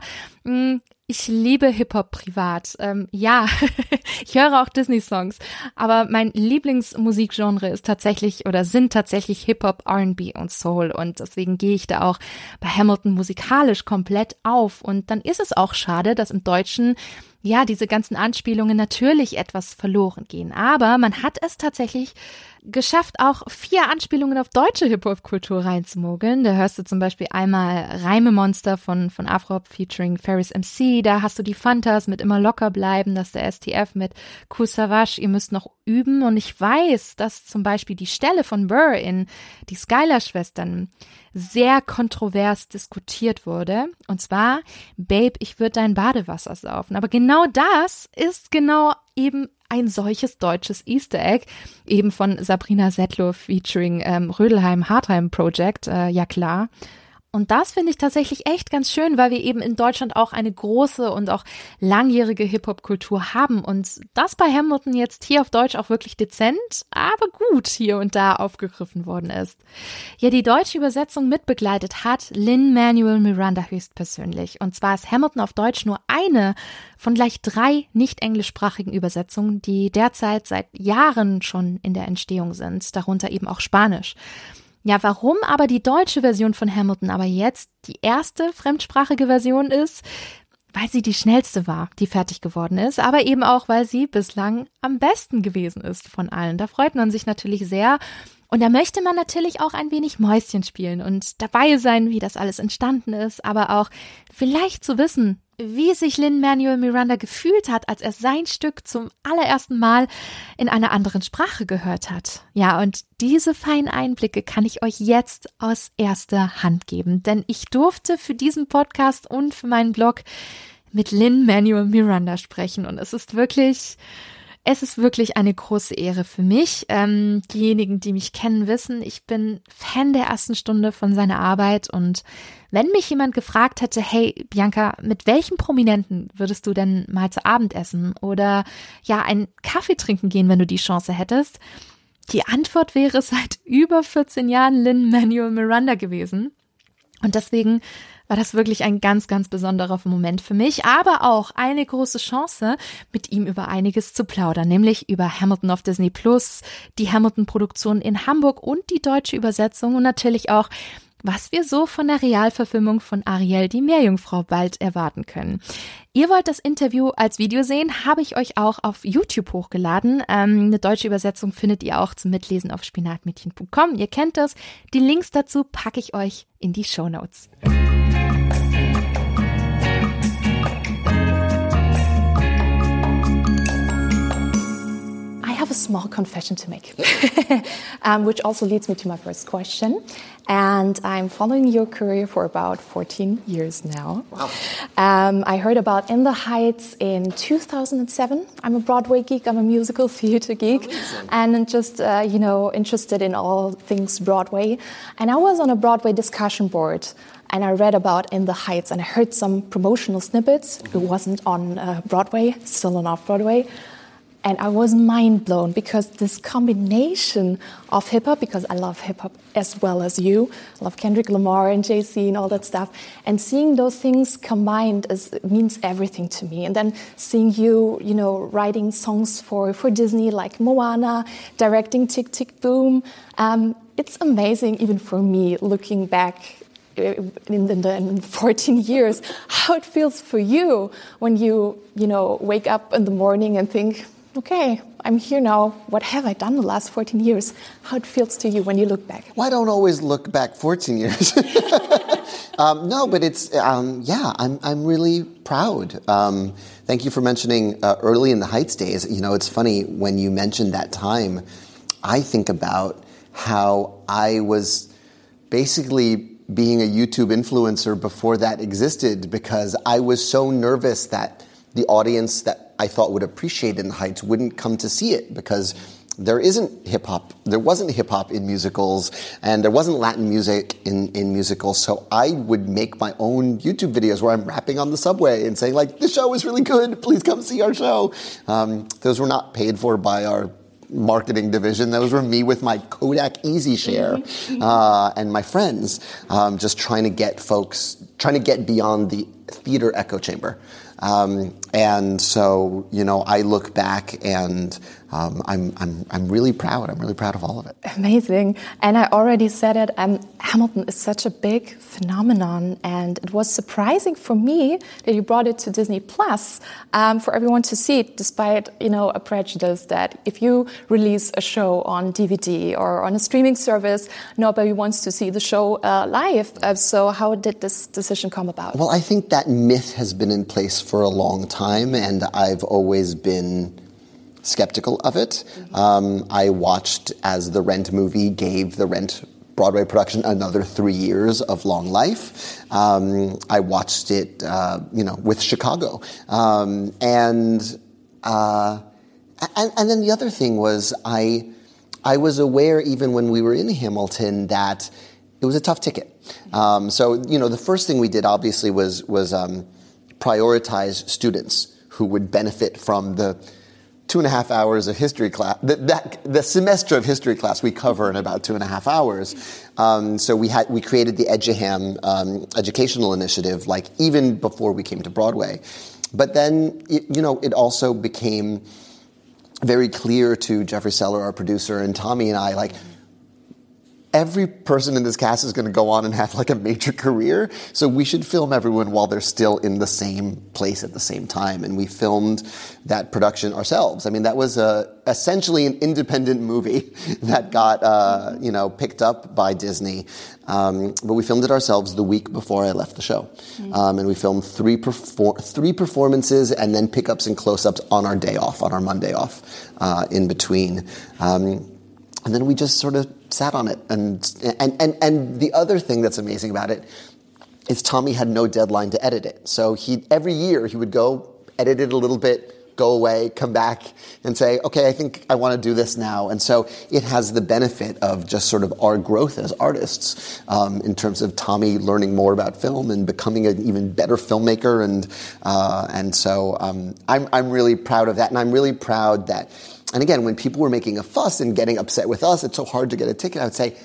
A: Ich liebe Hip-Hop privat. Ähm, ja, ich höre auch Disney-Songs, aber mein Lieblingsmusikgenre ist tatsächlich oder sind tatsächlich Hip-Hop, RB und Soul und deswegen gehe ich da auch bei Hamilton musikalisch komplett auf und dann ist es auch schade, dass im Deutschen ja, diese ganzen Anspielungen natürlich etwas verloren gehen. Aber man hat es tatsächlich geschafft, auch vier Anspielungen auf deutsche Hip-Hop-Kultur reinzumogeln. Da hörst du zum Beispiel einmal Reimemonster von, von Afrop featuring Ferris MC. Da hast du die Fantas mit immer locker bleiben, das der STF mit Savage. Ihr müsst noch üben. Und ich weiß, dass zum Beispiel die Stelle von Burr in die Skylar-Schwestern sehr kontrovers diskutiert wurde. Und zwar, Babe, ich würde dein Badewasser saufen. Aber genau das ist genau eben ein solches deutsches Easter Egg, eben von Sabrina Settler featuring ähm, Rödelheim Hartheim Project, äh, ja klar. Und das finde ich tatsächlich echt ganz schön, weil wir eben in Deutschland auch eine große und auch langjährige Hip-Hop-Kultur haben. Und das bei Hamilton jetzt hier auf Deutsch auch wirklich dezent, aber gut hier und da aufgegriffen worden ist. Ja, die deutsche Übersetzung mitbegleitet hat Lynn Manuel Miranda höchstpersönlich. Und zwar ist Hamilton auf Deutsch nur eine von gleich drei nicht englischsprachigen Übersetzungen, die derzeit seit Jahren schon in der Entstehung sind, darunter eben auch Spanisch. Ja, warum aber die deutsche Version von Hamilton aber jetzt die erste fremdsprachige Version ist, weil sie die schnellste war, die fertig geworden ist, aber eben auch, weil sie bislang am besten gewesen ist von allen. Da freut man sich natürlich sehr. Und da möchte man natürlich auch ein wenig Mäuschen spielen und dabei sein, wie das alles entstanden ist, aber auch vielleicht zu wissen, wie sich Lin Manuel Miranda gefühlt hat, als er sein Stück zum allerersten Mal in einer anderen Sprache gehört hat. Ja, und diese feinen Einblicke kann ich euch jetzt aus erster Hand geben, denn ich durfte für diesen Podcast und für meinen Blog mit Lin Manuel Miranda sprechen und es ist wirklich es ist wirklich eine große Ehre für mich. Ähm, diejenigen, die mich kennen, wissen, ich bin Fan der ersten Stunde von seiner Arbeit und wenn mich jemand gefragt hätte, hey Bianca, mit welchem Prominenten würdest du denn mal zu Abend essen oder ja, einen Kaffee trinken gehen, wenn du die Chance hättest? Die Antwort wäre seit über 14 Jahren Lynn Manuel Miranda gewesen. Und deswegen war das wirklich ein ganz, ganz besonderer Moment für mich, aber auch eine große Chance, mit ihm über einiges zu plaudern, nämlich über Hamilton auf Disney Plus, die Hamilton-Produktion in Hamburg und die deutsche Übersetzung und natürlich auch was wir so von der Realverfilmung von Ariel, die Meerjungfrau, bald erwarten können. Ihr wollt das Interview als Video sehen, habe ich euch auch auf YouTube hochgeladen. Ähm, eine deutsche Übersetzung findet ihr auch zum Mitlesen auf spinatmädchen.com. Ihr kennt das. Die Links dazu packe ich euch in die Show Notes.
F: A small confession to make, um, which also leads me to my first question. And I'm following your career for about 14 years now. Wow. Um, I heard about In the Heights in 2007. I'm a Broadway geek, I'm a musical theater geek, Amazing. and just, uh, you know, interested in all things Broadway. And I was on a Broadway discussion board and I read about In the Heights and I heard some promotional snippets. It wasn't on uh, Broadway, still on off Broadway. And I was mind blown because this combination of hip hop, because I love hip hop as well as you, I love Kendrick Lamar and Jay Z and all that stuff. And seeing those things combined is, means everything to me. And then seeing you, you know, writing songs for, for Disney like Moana, directing Tick Tick Boom, um, it's amazing even for me looking back uh, in the, in 14 years how it feels for you when you you know wake up in the morning and think okay, I'm here now. What have I done the last 14 years? How it feels to you when you look back?
G: Well, I don't always look back 14 years. um, no, but it's, um, yeah, I'm, I'm really proud. Um, thank you for mentioning uh, early in the Heights days. You know, it's funny when you mentioned that time, I think about how I was basically being a YouTube influencer before that existed because I was so nervous that the audience that I thought would appreciate In the Heights wouldn't come to see it because there isn't hip hop. There wasn't hip hop in musicals, and there wasn't Latin music in, in musicals. So I would make my own YouTube videos where I'm rapping on the subway and saying like, "The show is really good. Please come see our show." Um, those were not paid for by our marketing division. Those were me with my Kodak Easy Share uh, and my friends, um, just trying to get folks, trying to get beyond the theater echo chamber. Um, and so, you know, I look back and um, I'm, I'm, I'm really proud. I'm really proud of all of it.
F: Amazing. And I already said it, um, Hamilton is such a big phenomenon. And it was surprising for me that you brought it to Disney Plus um, for everyone to see it, despite, you know, a prejudice that if you release a show on DVD or on a streaming service, nobody wants to see the show uh, live. Uh, so how did this decision come about?
G: Well, I think that myth has been in place for a long time, and I've always been skeptical of it. Um, I watched as the Rent movie gave the Rent Broadway production another three years of long life. Um, I watched it, uh, you know, with Chicago, um, and, uh, and and then the other thing was I I was aware even when we were in Hamilton that it was a tough ticket. Um, so you know, the first thing we did obviously was was um, prioritize students who would benefit from the two and a half hours of history class. That, that, the semester of history class we cover in about two and a half hours. Um, so we had we created the Eduham um, educational initiative, like even before we came to Broadway. But then, it, you know, it also became very clear to Jeffrey Seller, our producer, and Tommy and I, like every person in this cast is going to go on and have like a major career. So we should film everyone while they're still in the same place at the same time. And we filmed that production ourselves. I mean, that was uh, essentially an independent movie that got, uh, you know, picked up by Disney. Um, but we filmed it ourselves the week before I left the show. Um, and we filmed three, perfor- three performances and then pickups and close-ups on our day off, on our Monday off, uh, in between. Um, and then we just sort of sat on it. And, and, and, and the other thing that's amazing about it is Tommy had no deadline to edit it. So he, every year he would go, edit it a little bit, go away, come back and say, okay, I think I want to do this now. And so it has the benefit of just sort of our growth as artists um, in terms of Tommy learning more about film and becoming an even better filmmaker. And, uh, and so um, I'm, I'm really proud of that. And I'm really proud that and again, when people were making a fuss and getting upset with us, it's so hard to get a ticket, I would say,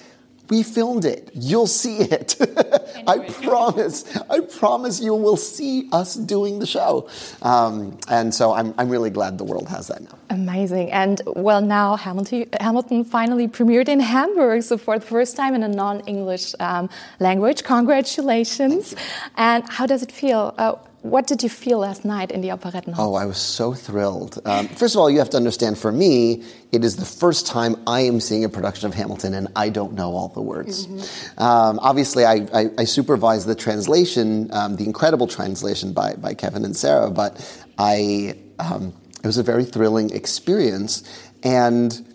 G: we filmed it. You'll see it. I promise. I promise you will see us doing the show. Um, and so I'm, I'm really glad the world has that now.
F: Amazing. And well, now Hamilton, Hamilton finally premiered in Hamburg, so for the first time in a non English um, language. Congratulations. And how does it feel? Uh, what did you feel last night in the Operettenhaus?
G: Oh, I was so thrilled. Um, first of all, you have to understand for me, it is the first time I am seeing a production of Hamilton and I don't know all the words. Um, obviously, I, I, I supervise the translation, um, the incredible translation by, by Kevin and Sarah, but I, um, it was a very thrilling experience. And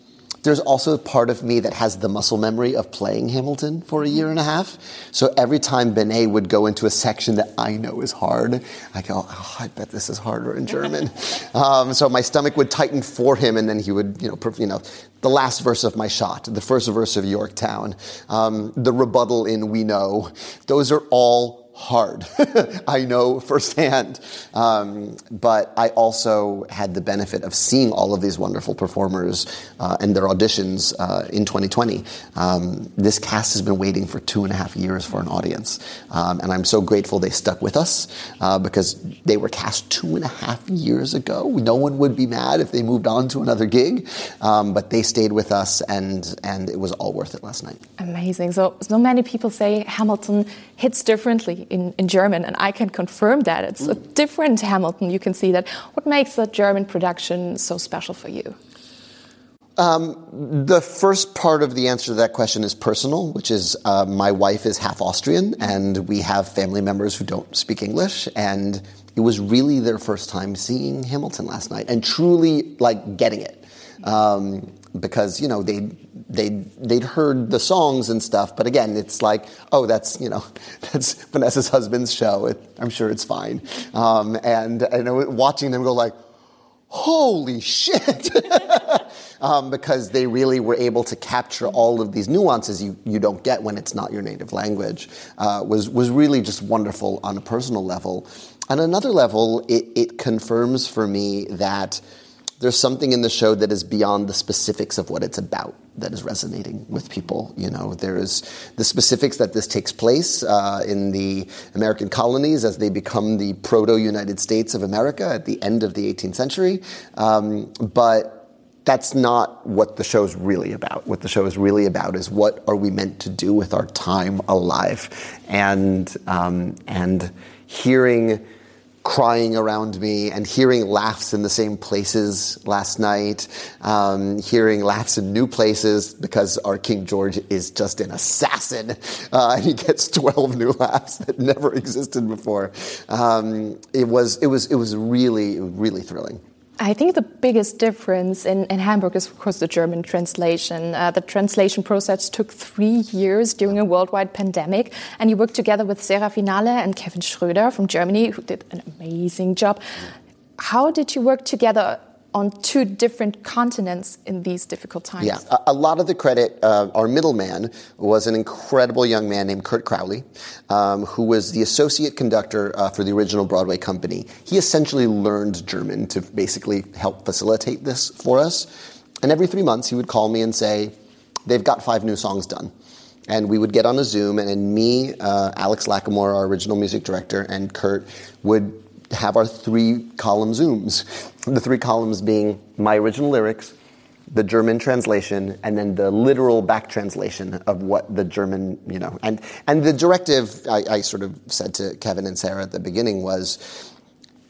G: there's also a part of me that has the muscle memory of playing Hamilton for a year and a half. So every time Benet would go into a section that I know is hard, I go, oh, I bet this is harder in German. um, so my stomach would tighten for him, and then he would, you know, you know, the last verse of my shot, the first verse of Yorktown, um, the rebuttal in We Know. Those are all hard. I know firsthand. Um, but I also had the benefit of seeing all of these wonderful performers uh, and their auditions uh, in 2020. Um, this cast has been waiting for two and a half years for an audience. Um, and I'm so grateful they stuck with us uh, because they were cast two and a half years ago. No one would be mad if they moved on to another gig. Um, but they stayed with us and, and it was all worth it last night.
F: Amazing. So, so many people say Hamilton hits differently in, in German, and I can confirm that. It's a different Hamilton. You can see that. What makes the German production so special for you?
G: The first part of the answer to that question is personal, which is uh, my wife is half Austrian, and we have family members who don't speak English, and it was really their first time seeing Hamilton last night, and truly like getting it, um, because you know they they they'd heard the songs and stuff, but again, it's like oh that's you know that's Vanessa's husband's show. It, I'm sure it's fine, um, and know watching them go like holy shit. um, because they really were able to capture all of these nuances you, you don't get when it's not your native language, uh, was, was really just wonderful on a personal level. On another level, it, it confirms for me that there's something in the show that is beyond the specifics of what it's about that is resonating with people. You know, there's the specifics that this takes place uh, in the American colonies as they become the proto United States of America at the end of the 18th century. Um, but that's not what the show's really about. What the show is really about is what are we meant to do with our time alive, and um, and hearing crying around me and hearing laughs in the same places last night, um, hearing laughs in new places because our King George is just an assassin uh, and he gets 12 new laughs that never existed before. Um, it was it was it was really really thrilling.
F: I think the biggest difference in, in Hamburg is, of course, the German translation. Uh, the translation process took three years during a worldwide pandemic, and you worked together with Sarah Finale and Kevin Schröder from Germany, who did an amazing job. How did you work together on two different continents in these difficult times?
G: Yeah, a, a lot of the credit, uh, our middleman was an incredible young man named Kurt Crowley, um, who was the associate conductor uh, for the original Broadway company. He essentially learned German to basically help facilitate this for us. And every three months, he would call me and say, They've got five new songs done. And we would get on a Zoom, and then me, uh, Alex Lackamore, our original music director, and Kurt would have our three column Zooms. The three columns being my original lyrics, the German translation, and then the literal back translation of what the German, you know. And, and the directive, I, I sort of said to Kevin and Sarah at the beginning was,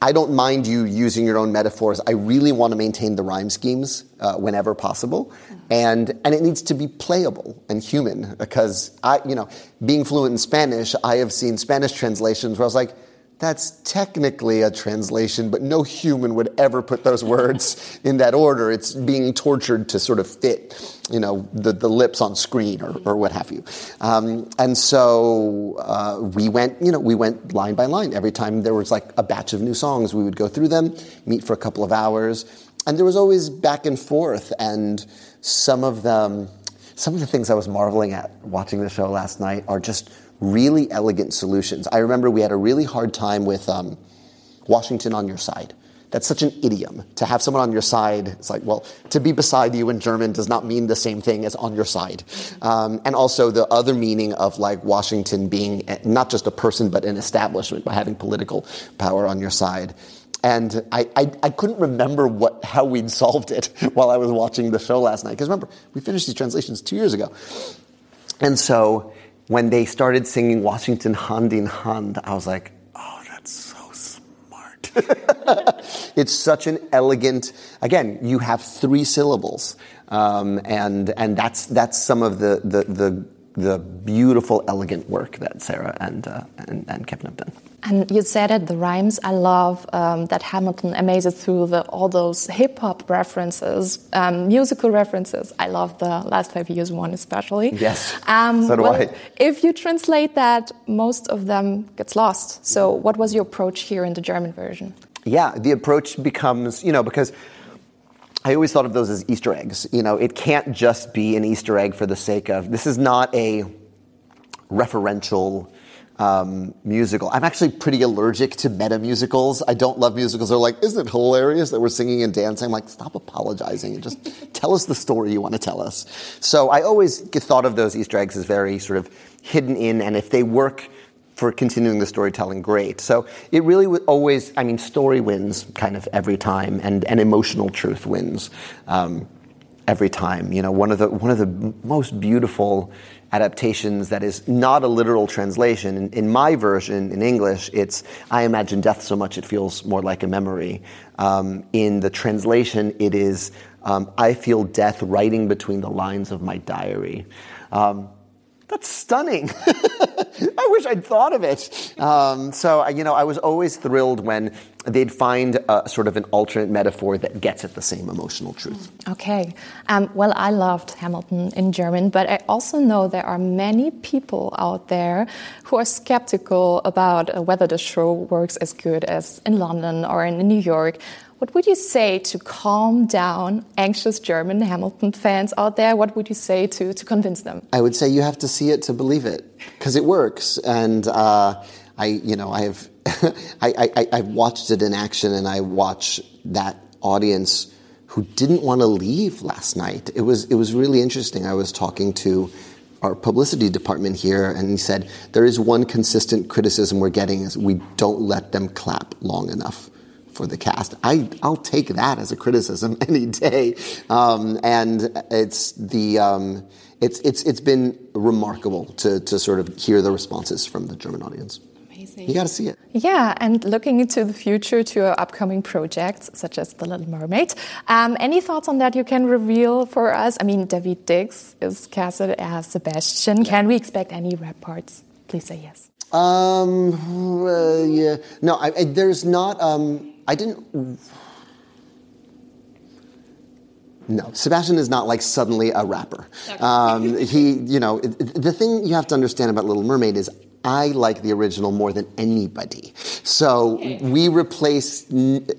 G: I don't mind you using your own metaphors. I really want to maintain the rhyme schemes uh, whenever possible, and and it needs to be playable and human because I, you know, being fluent in Spanish, I have seen Spanish translations where I was like, that's technically a translation, but no human would ever put those words in that order. It's being tortured to sort of fit, you know, the, the lips on screen or, or what have you. Um, and so uh, we went, you know, we went line by line. Every time there was like a batch of new songs, we would go through them, meet for a couple of hours, and there was always back and forth. And some of them, some of the things I was marveling at watching the show last night are just really elegant solutions. I remember we had a really hard time with um, Washington on your side. That's such an idiom. To have someone on your side, it's like, well, to be beside you in German does not mean the same thing as on your side. Um, and also the other meaning of like Washington being not just a person, but an establishment by having political power on your side. And I, I, I, couldn't remember what, how we'd solved it while I was watching the show last night. Because remember, we finished these translations two years ago. And so when they started singing Washington Hand in Hand, I was like, oh, that's so smart. it's such an elegant, again, you have three syllables. Um, and, and that's, that's some of the, the, the, the beautiful, elegant work that Sarah and, uh, and, and Kevin have done.
F: And you said it, the rhymes. I love um, that Hamilton amazes through the, all those hip hop references, um, musical references. I love the last five years one especially.
G: Yes. Um, so do well, I.
F: If you translate that, most of them gets lost. So, what was your approach here in the German version?
G: Yeah, the approach becomes, you know, because I always thought of those as Easter eggs. You know, it can't just be an Easter egg for the sake of. This is not a referential um, musical. I'm actually pretty allergic to meta musicals. I don't love musicals. They're like, isn't it hilarious that we're singing and dancing? I'm like, stop apologizing and just tell us the story you want to tell us. So I always thought of those Easter eggs as very sort of hidden in, and if they work for continuing the storytelling, great. So it really always, I mean, story wins kind of every time, and, and emotional truth wins. Um, every time. You know, one of the one of the most beautiful adaptations that is not a literal translation. In, in, my version, in English, it's I imagine death so much it feels more like a memory. Um, in the translation, it is um, I feel death writing between the lines of my diary. Um, that's stunning. I wish I'd thought of it. Um, so, you know, I was always thrilled when they'd find a, sort of an alternate metaphor that gets at the same emotional truth.
F: Okay. Um, well, I loved Hamilton in German, but I also know there are many people out there who are skeptical about uh, whether the show works as good as in London or in New York. What would you say to calm down anxious German Hamilton fans out there? What would you say to, to convince them?
G: I would say you have to see it to believe it because it works. And uh, I, you know, I have, I, I, I've watched it in action, and I watch that audience who didn't want to leave last night. It was, it was really interesting. I was talking to our publicity department here, and he said there is one consistent criticism we're getting is we don't let them clap long enough for the cast. I, I'll take that as a criticism any day. Um, and it's the um, it's it's it's been remarkable to to sort of hear the responses from the German audience.
F: Amazing.
G: You got to see it.
F: Yeah, and looking into the future to your upcoming projects, such as The Little Mermaid. Um, any thoughts on that you can reveal for us? I mean, David Diggs is casted as Sebastian. Can we expect any rap parts? Please say yes.
G: Um, uh, yeah. No, I, I, there's not. Um, I didn't. No, Sebastian is not like suddenly a rapper. Um, he, you know, the thing you have to understand about Little Mermaid is I like the original more than anybody. So we replace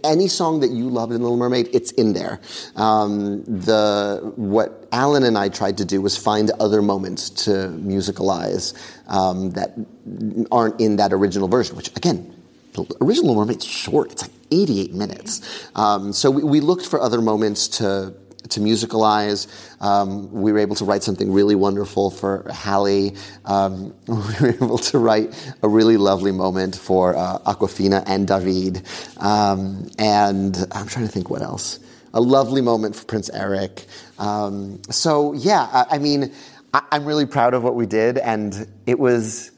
G: any song that you loved in Little Mermaid, it's in there. Um, the what Alan and I tried to do was find other moments to musicalize um, that aren't in that original version. Which again, the original Mermaid's short; it's like 88 minutes. Um, so we, we looked for other moments to to musicalize. Um, we were able to write something really wonderful for Hallie. Um, we were able to write a really lovely moment for uh, Aquafina and David. Um, and I'm trying to think what else. A lovely moment for Prince Eric. Um, so yeah, I, I mean, I, I'm really proud of what we did, and it was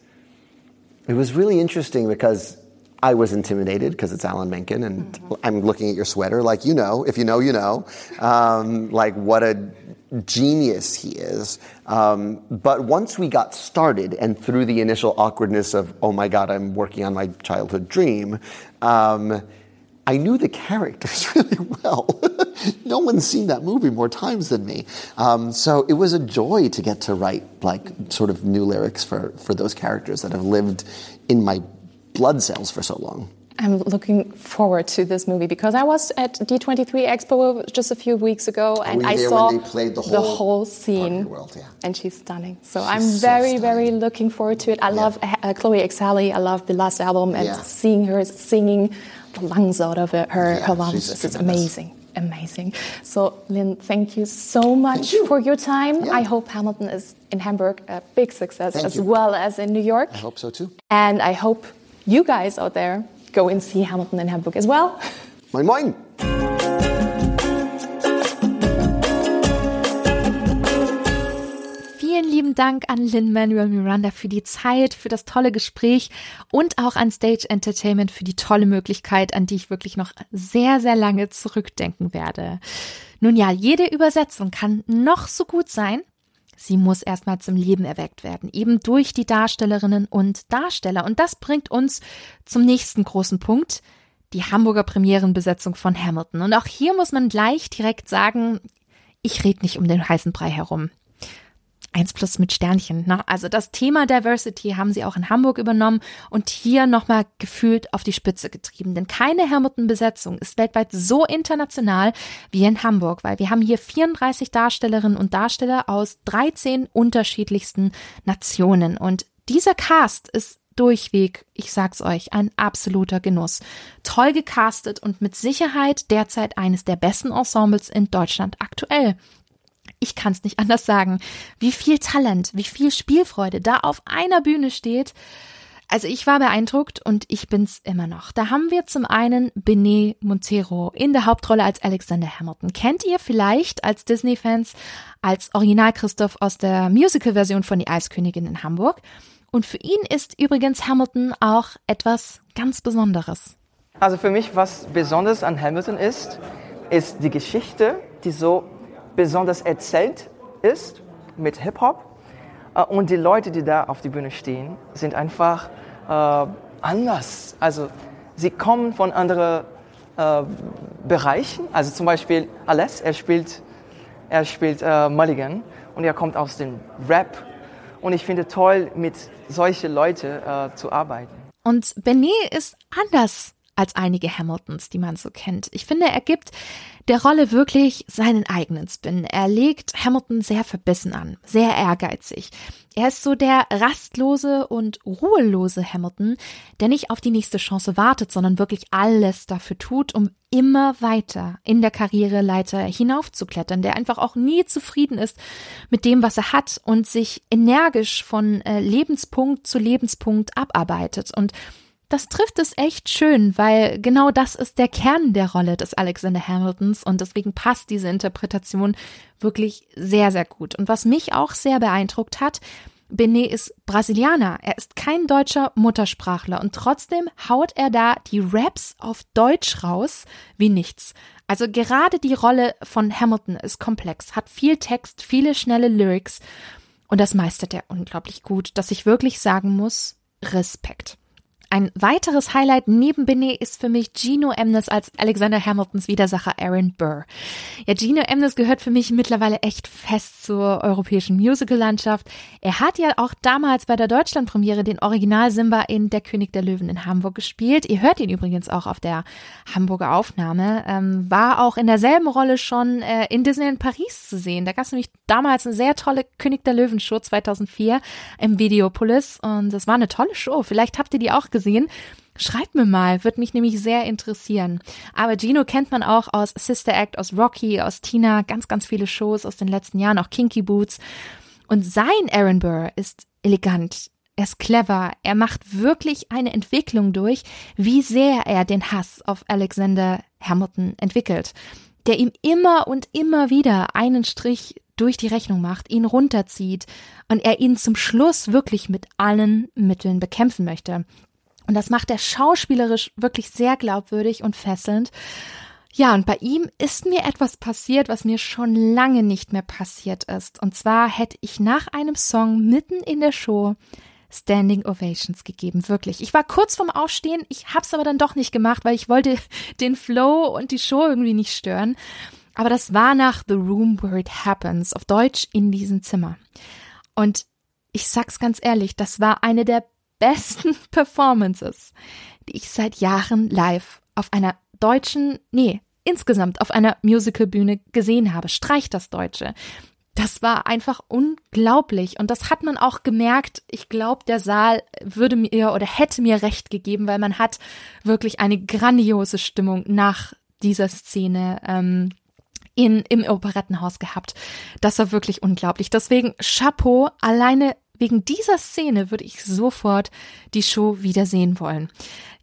G: it was really interesting because I was intimidated because it's Alan Menken, and I'm looking at your sweater, like you know, if you know, you know, um, like what a genius he is. Um, but once we got started, and through the initial awkwardness of, oh my God, I'm working on my childhood dream. Um, I knew the characters really well. no one's seen that movie more times than me. Um, so it was a joy to get to write like sort of new lyrics for, for those characters that have lived in my blood cells for so long.
F: I'm looking forward to this movie because I was at D23 Expo just a few weeks ago and I saw
G: when they played the whole part of
F: scene.
G: your world, yeah.
F: And she's stunning. So I'm
G: so
F: very, very looking forward to it. I love uh, Chloe Exali. I love the last album and
G: Yeah.
F: seeing her singing the lungs out of it, her,
G: Yeah,
F: her lungs.
G: she's
F: This is amazing. Amazing. So, Lynn, thank you so much
G: you.
F: for your time.
G: Yeah.
F: I hope Hamilton is in Hamburg a big success
G: Thank
F: as
G: you.
F: well as in New York.
G: I hope so too.
F: And I hope you guys out there go and see Hamilton in Hamburg as well.
G: Moin Moin!
A: Vielen lieben Dank an Lin-Manuel Miranda für die Zeit, für das tolle Gespräch und auch an Stage Entertainment für die tolle Möglichkeit, an die ich wirklich noch sehr, sehr lange zurückdenken werde. Nun ja, jede Übersetzung kann noch so gut sein. Sie muss erstmal zum Leben erweckt werden, eben durch die Darstellerinnen und Darsteller. Und das bringt uns zum nächsten großen Punkt, die Hamburger Premierenbesetzung von Hamilton. Und auch hier muss man gleich direkt sagen, ich rede nicht um den heißen Brei herum. Eins plus mit Sternchen. Ne? Also das Thema Diversity haben sie auch in Hamburg übernommen und hier nochmal gefühlt auf die Spitze getrieben. Denn keine Hamilton-Besetzung ist weltweit so international wie in Hamburg, weil wir haben hier 34 Darstellerinnen und Darsteller aus 13 unterschiedlichsten Nationen. Und dieser Cast ist durchweg, ich sag's euch, ein absoluter Genuss. Toll gecastet und mit Sicherheit derzeit eines der besten Ensembles in Deutschland aktuell ich kann es nicht anders sagen, wie viel Talent, wie viel Spielfreude da auf einer Bühne steht. Also ich war beeindruckt und ich bin's immer noch. Da haben wir zum einen Benet Montero in der Hauptrolle als Alexander Hamilton. Kennt ihr vielleicht als Disney-Fans als Original Christoph aus der Musical-Version von Die Eiskönigin in Hamburg? Und für ihn ist übrigens Hamilton auch etwas ganz Besonderes.
H: Also für mich, was besonders an Hamilton ist, ist die Geschichte, die so besonders erzählt ist mit Hip-Hop. Äh, Und die Leute, die da auf die Bühne stehen, sind einfach äh, anders. Also sie kommen von anderen äh, Bereichen. Also zum Beispiel Aless, er spielt, er spielt äh, Mulligan und er kommt aus dem Rap. Und ich finde toll, mit solchen Leuten äh, zu arbeiten.
A: Und Benet ist anders als einige Hamiltons, die man so kennt. Ich finde, er gibt der Rolle wirklich seinen eigenen Spin. Er legt Hamilton sehr verbissen an, sehr ehrgeizig. Er ist so der rastlose und ruhelose Hamilton, der nicht auf die nächste Chance wartet, sondern wirklich alles dafür tut, um immer weiter in der Karriereleiter hinaufzuklettern, der einfach auch nie zufrieden ist mit dem, was er hat und sich energisch von äh, Lebenspunkt zu Lebenspunkt abarbeitet und das trifft es echt schön, weil genau das ist der Kern der Rolle des Alexander Hamiltons und deswegen passt diese Interpretation wirklich sehr, sehr gut. Und was mich auch sehr beeindruckt hat, Benet ist Brasilianer. Er ist kein deutscher Muttersprachler und trotzdem haut er da die Raps auf Deutsch raus wie nichts. Also gerade die Rolle von Hamilton ist komplex, hat viel Text, viele schnelle Lyrics und das meistert er unglaublich gut, dass ich wirklich sagen muss, Respekt. Ein weiteres Highlight neben Benet ist für mich Gino Emnes als Alexander Hamiltons Widersacher Aaron Burr. Ja, Gino Emnes gehört für mich mittlerweile echt fest zur europäischen Musical-Landschaft. Er hat ja auch damals bei der Deutschlandpremiere den Original Simba in Der König der Löwen in Hamburg gespielt. Ihr hört ihn übrigens auch auf der Hamburger Aufnahme. Ähm, war auch in derselben Rolle schon äh, in Disney in Paris zu sehen. Da gab es nämlich damals eine sehr tolle König der Löwen Show 2004 im Videopolis und das war eine tolle Show. Vielleicht habt ihr die auch gesehen. Schreibt mir mal, wird mich nämlich sehr interessieren. Aber Gino kennt man auch aus Sister Act, aus Rocky, aus Tina, ganz, ganz viele Shows aus den letzten Jahren, auch Kinky Boots. Und sein Aaron Burr ist elegant. Er ist clever. Er macht wirklich eine Entwicklung durch, wie sehr er den Hass auf Alexander Hamilton entwickelt, der ihm immer und immer wieder einen Strich durch die Rechnung macht, ihn runterzieht und er ihn zum Schluss wirklich mit allen Mitteln bekämpfen möchte. Und das macht er schauspielerisch wirklich sehr glaubwürdig und fesselnd. Ja, und bei ihm ist mir etwas passiert, was mir schon lange nicht mehr passiert ist. Und zwar hätte ich nach einem Song mitten in der Show Standing Ovations gegeben, wirklich. Ich war kurz vorm Aufstehen, ich hab's aber dann doch nicht gemacht, weil ich wollte den Flow und die Show irgendwie nicht stören. Aber das war nach The Room Where It Happens, auf Deutsch in diesem Zimmer. Und ich sag's ganz ehrlich, das war eine der besten Performances, die ich seit Jahren live auf einer deutschen, nee, insgesamt auf einer Musicalbühne gesehen habe. Streich das Deutsche. Das war einfach unglaublich. Und das hat man auch gemerkt. Ich glaube, der Saal würde mir oder hätte mir recht gegeben, weil man hat wirklich eine grandiose Stimmung nach dieser Szene ähm, in, im Operettenhaus gehabt. Das war wirklich unglaublich. Deswegen Chapeau, alleine wegen dieser Szene würde ich sofort die Show wiedersehen wollen.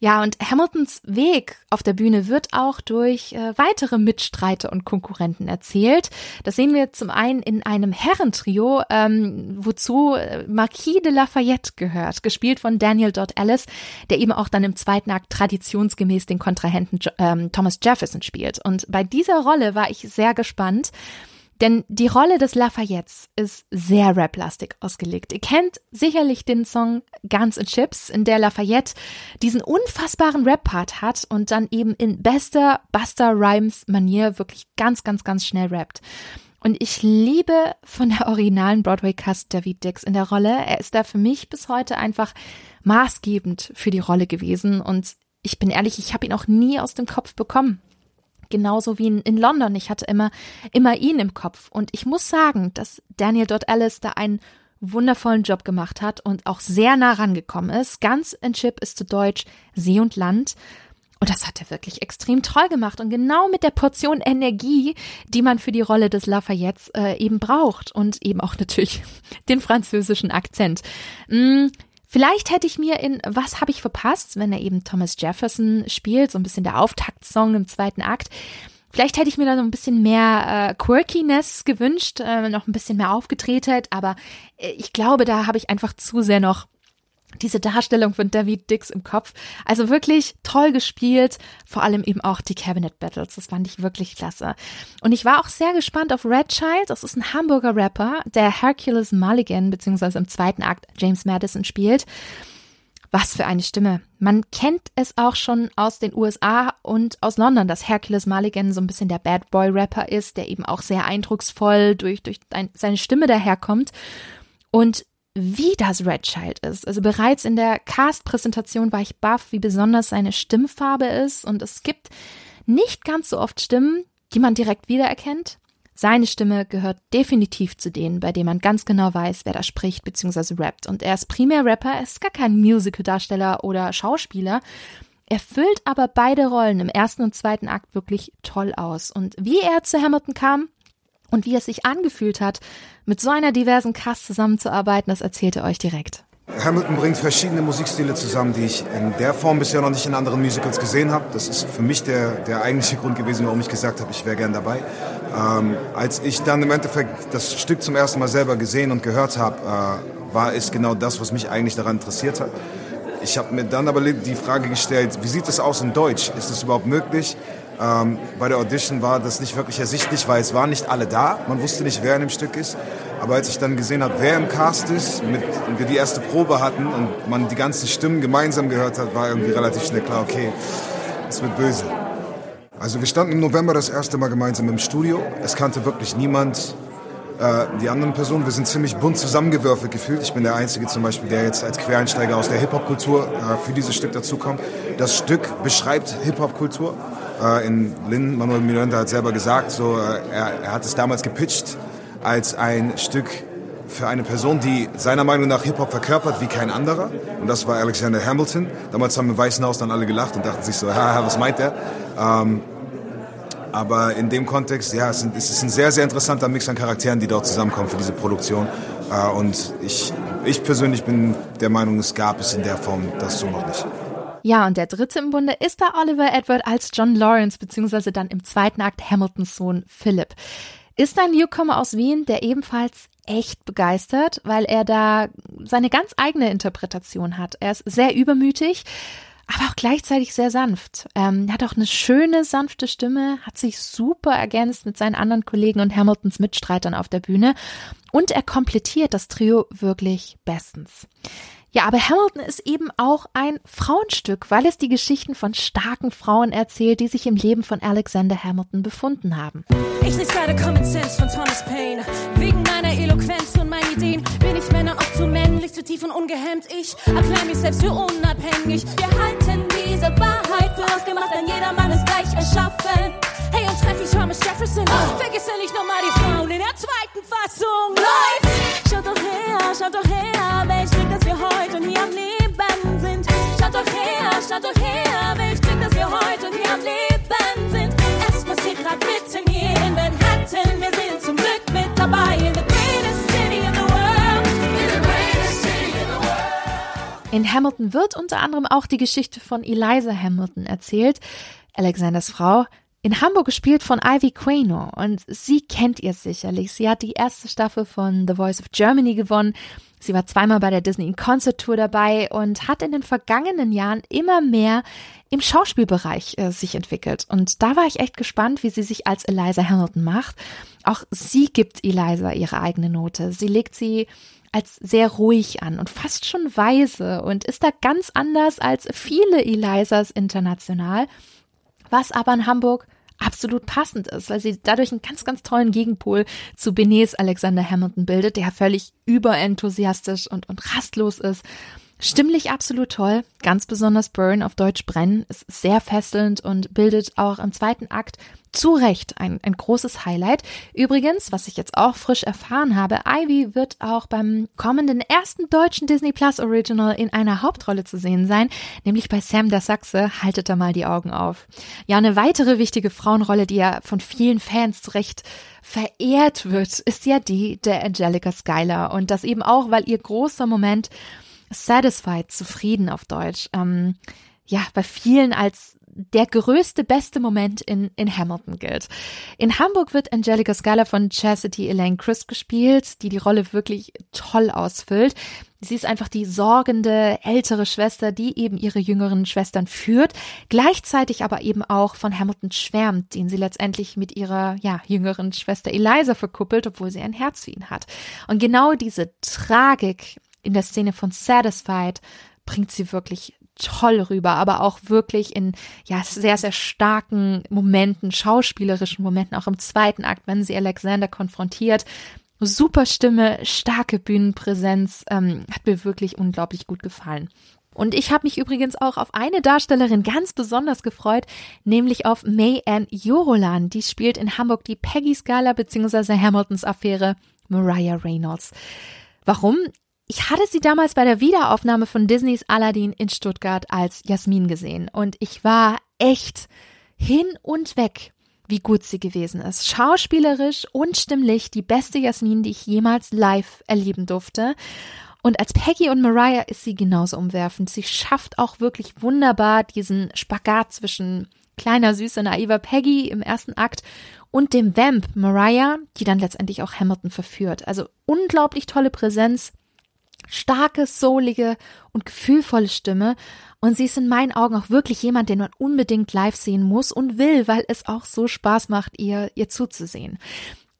A: Ja, und Hamiltons Weg auf der Bühne wird auch durch äh, weitere Mitstreiter und Konkurrenten erzählt. Das sehen wir zum einen in einem Herrentrio, ähm, wozu äh, Marquis de Lafayette gehört, gespielt von Daniel Dodd Ellis, der eben auch dann im zweiten Akt traditionsgemäß den Kontrahenten ähm, Thomas Jefferson spielt. Und bei dieser Rolle war ich sehr gespannt. Denn die Rolle des Lafayettes ist sehr rap-lastig ausgelegt. Ihr kennt sicherlich den Song Guns and Chips, in der Lafayette diesen unfassbaren Rap-Part hat und dann eben in bester Buster Rhymes-Manier wirklich ganz, ganz, ganz schnell rappt. Und ich liebe von der originalen Broadway-Cast David Dix in der Rolle. Er ist da für mich bis heute einfach maßgebend für die Rolle gewesen. Und ich bin ehrlich, ich habe ihn auch nie aus dem Kopf bekommen genauso wie in, in London. Ich hatte immer, immer ihn im Kopf. Und ich muss sagen, dass Daniel Dodd Ellis da einen wundervollen Job gemacht hat und auch sehr nah rangekommen ist. Ganz in Chip ist zu Deutsch See und Land. Und das hat er wirklich extrem toll gemacht und genau mit der Portion Energie, die man für die Rolle des Lafayettes äh, eben braucht und eben auch natürlich den französischen Akzent. Mm, Vielleicht hätte ich mir in Was habe ich verpasst, wenn er eben Thomas Jefferson spielt, so ein bisschen der Auftaktsong im zweiten Akt. Vielleicht hätte ich mir da so ein bisschen mehr äh, Quirkiness gewünscht, äh, noch ein bisschen mehr Aufgetretheit, aber äh, ich glaube, da habe ich einfach zu sehr noch diese Darstellung von David Dix im Kopf. Also wirklich toll gespielt, vor allem eben auch die Cabinet Battles. Das fand ich wirklich klasse. Und ich war auch sehr gespannt auf Red Child. Das ist ein Hamburger Rapper, der Hercules Mulligan, beziehungsweise im zweiten Akt James Madison spielt. Was für eine Stimme. Man kennt es auch schon aus den USA und aus London, dass Hercules Mulligan so ein bisschen der Bad Boy Rapper ist, der eben auch sehr eindrucksvoll durch, durch seine Stimme daherkommt. Und wie das Red Child ist. Also bereits in der Cast-Präsentation war ich baff, wie besonders seine Stimmfarbe ist. Und es gibt nicht ganz so oft Stimmen, die man direkt wiedererkennt. Seine Stimme gehört definitiv zu denen, bei denen man ganz genau weiß, wer da spricht bzw. rappt. Und er ist primär Rapper, er ist gar kein Musical-Darsteller oder Schauspieler. Er füllt aber beide Rollen im ersten und zweiten Akt wirklich toll aus. Und wie er zu Hamilton kam und wie es sich angefühlt hat, mit so einer diversen Cast zusammenzuarbeiten, das erzählt er euch direkt.
I: Hamilton bringt verschiedene Musikstile zusammen, die ich in der Form bisher noch nicht in anderen Musicals gesehen habe. Das ist für mich der, der eigentliche Grund gewesen, warum ich gesagt habe, ich wäre gern dabei. Ähm, als ich dann im Endeffekt das Stück zum ersten Mal selber gesehen und gehört habe, äh, war es genau das, was mich eigentlich daran interessiert hat. Ich habe mir dann aber die Frage gestellt, wie sieht es aus in Deutsch? Ist es überhaupt möglich? Ähm, bei der Audition war das nicht wirklich ersichtlich, weil es waren nicht alle da. Man wusste nicht, wer in dem Stück ist. Aber als ich dann gesehen habe, wer im Cast ist, mit, und wir die erste Probe hatten und man die ganzen Stimmen gemeinsam gehört hat, war irgendwie relativ schnell klar, okay, es wird böse. Also wir standen im November das erste Mal gemeinsam im Studio. Es kannte wirklich niemand äh, die anderen Personen. Wir sind ziemlich bunt zusammengewürfelt gefühlt. Ich bin der Einzige zum Beispiel, der jetzt als Quereinsteiger aus der Hip-Hop-Kultur äh, für dieses Stück dazukommt. Das Stück beschreibt Hip-Hop-Kultur. Äh, in Lin Manuel Miranda hat selber gesagt, so, äh, er, er hat es damals gepitcht als ein Stück für eine Person, die seiner Meinung nach Hip-Hop verkörpert wie kein anderer. Und das war Alexander Hamilton. Damals haben im Weißen Haus dann alle gelacht und dachten sich so, haha, was meint der? Ähm, aber in dem Kontext, ja, es ist ein sehr, sehr interessanter Mix an Charakteren, die dort zusammenkommen für diese Produktion. Äh, und ich, ich persönlich bin der Meinung, es gab es in der Form das so noch nicht.
A: Ja, und der dritte im Bunde ist da Oliver Edward als John Lawrence, beziehungsweise dann im zweiten Akt Hamiltons Sohn Philip. Ist ein Newcomer aus Wien, der ebenfalls echt begeistert, weil er da seine ganz eigene Interpretation hat. Er ist sehr übermütig, aber auch gleichzeitig sehr sanft. Ähm, er hat auch eine schöne, sanfte Stimme, hat sich super ergänzt mit seinen anderen Kollegen und Hamiltons Mitstreitern auf der Bühne und er komplettiert das Trio wirklich bestens. Ja, aber Hamilton ist eben auch ein Frauenstück, weil es die Geschichten von starken Frauen erzählt, die sich im Leben von Alexander Hamilton befunden haben.
C: Ich lese gerade Common Sense von Thomas Paine. Wegen meiner Eloquenz und meinen Ideen bin ich Männer oft zu männlich, zu tief und ungehemmt. Ich erkläre mich selbst für unabhängig. Wir halten diese Wahrheit für ausgemacht, denn jeder Mann ist gleich erschaffen. Hey, und treff ich Thomas Jefferson. Vergiss ja nicht nochmal die Frauen in der zweiten Fassung. Läuft! Schaut doch her, schaut doch her, welch Glück, wir heute hier am Leben sind. Schaut doch her, schaut doch her, welch Glück, dass wir heute hier am Leben sind. Es passiert grad mitten hier in Manhattan. Wir sind zum Glück mit dabei in the greatest city in the world. In the greatest city in the world.
A: In Hamilton wird unter anderem auch die Geschichte von Eliza Hamilton erzählt, Alexanders Frau, in Hamburg gespielt von Ivy Quaino und sie kennt ihr sicherlich. Sie hat die erste Staffel von The Voice of Germany gewonnen. Sie war zweimal bei der Disney Concert Tour dabei und hat in den vergangenen Jahren immer mehr im Schauspielbereich äh, sich entwickelt. Und da war ich echt gespannt, wie sie sich als Eliza Hamilton macht. Auch sie gibt Eliza ihre eigene Note. Sie legt sie als sehr ruhig an und fast schon weise und ist da ganz anders als viele Elizas international was aber in Hamburg absolut passend ist, weil sie dadurch einen ganz, ganz tollen Gegenpol zu Benets Alexander Hamilton bildet, der völlig überenthusiastisch und, und rastlos ist. Stimmlich absolut toll, ganz besonders Burn auf Deutsch brennen, ist sehr fesselnd und bildet auch im zweiten Akt zu Recht ein, ein großes Highlight. Übrigens, was ich jetzt auch frisch erfahren habe, Ivy wird auch beim kommenden ersten deutschen Disney Plus Original in einer Hauptrolle zu sehen sein, nämlich bei Sam der Sachse. Haltet da mal die Augen auf. Ja, eine weitere wichtige Frauenrolle, die ja von vielen Fans zu Recht verehrt wird, ist ja die der Angelica Schuyler. Und das eben auch, weil ihr großer Moment satisfied, zufrieden auf Deutsch, ähm, ja, bei vielen als der größte, beste Moment in, in Hamilton gilt. In Hamburg wird Angelica Schuyler von Chastity Elaine Chris gespielt, die die Rolle wirklich toll ausfüllt. Sie ist einfach die sorgende ältere Schwester, die eben ihre jüngeren Schwestern führt, gleichzeitig aber eben auch von Hamilton schwärmt, den sie letztendlich mit ihrer ja, jüngeren Schwester Eliza verkuppelt, obwohl sie ein Herz für ihn hat. Und genau diese Tragik in der Szene von Satisfied bringt sie wirklich toll rüber, aber auch wirklich in ja sehr sehr starken Momenten, schauspielerischen Momenten, auch im zweiten Akt, wenn sie Alexander konfrontiert, Super Stimme, starke Bühnenpräsenz, ähm, hat mir wirklich unglaublich gut gefallen. Und ich habe mich übrigens auch auf eine Darstellerin ganz besonders gefreut, nämlich auf May Ann Jorolan. Die spielt in Hamburg die Peggy Scala bzw. Hamiltons Affäre Mariah Reynolds. Warum? Ich hatte sie damals bei der Wiederaufnahme von Disneys Aladdin in Stuttgart als Jasmin gesehen und ich war echt hin und weg, wie gut sie gewesen ist. Schauspielerisch und stimmlich die beste Jasmin, die ich jemals live erleben durfte. Und als Peggy und Mariah ist sie genauso umwerfend. Sie schafft auch wirklich wunderbar diesen Spagat zwischen kleiner, süßer, naiver Peggy im ersten Akt und dem Vamp Mariah, die dann letztendlich auch Hamilton verführt. Also unglaublich tolle Präsenz, starke, soulige und gefühlvolle Stimme. Und sie ist in meinen Augen auch wirklich jemand, den man unbedingt live sehen muss und will, weil es auch so Spaß macht, ihr, ihr zuzusehen.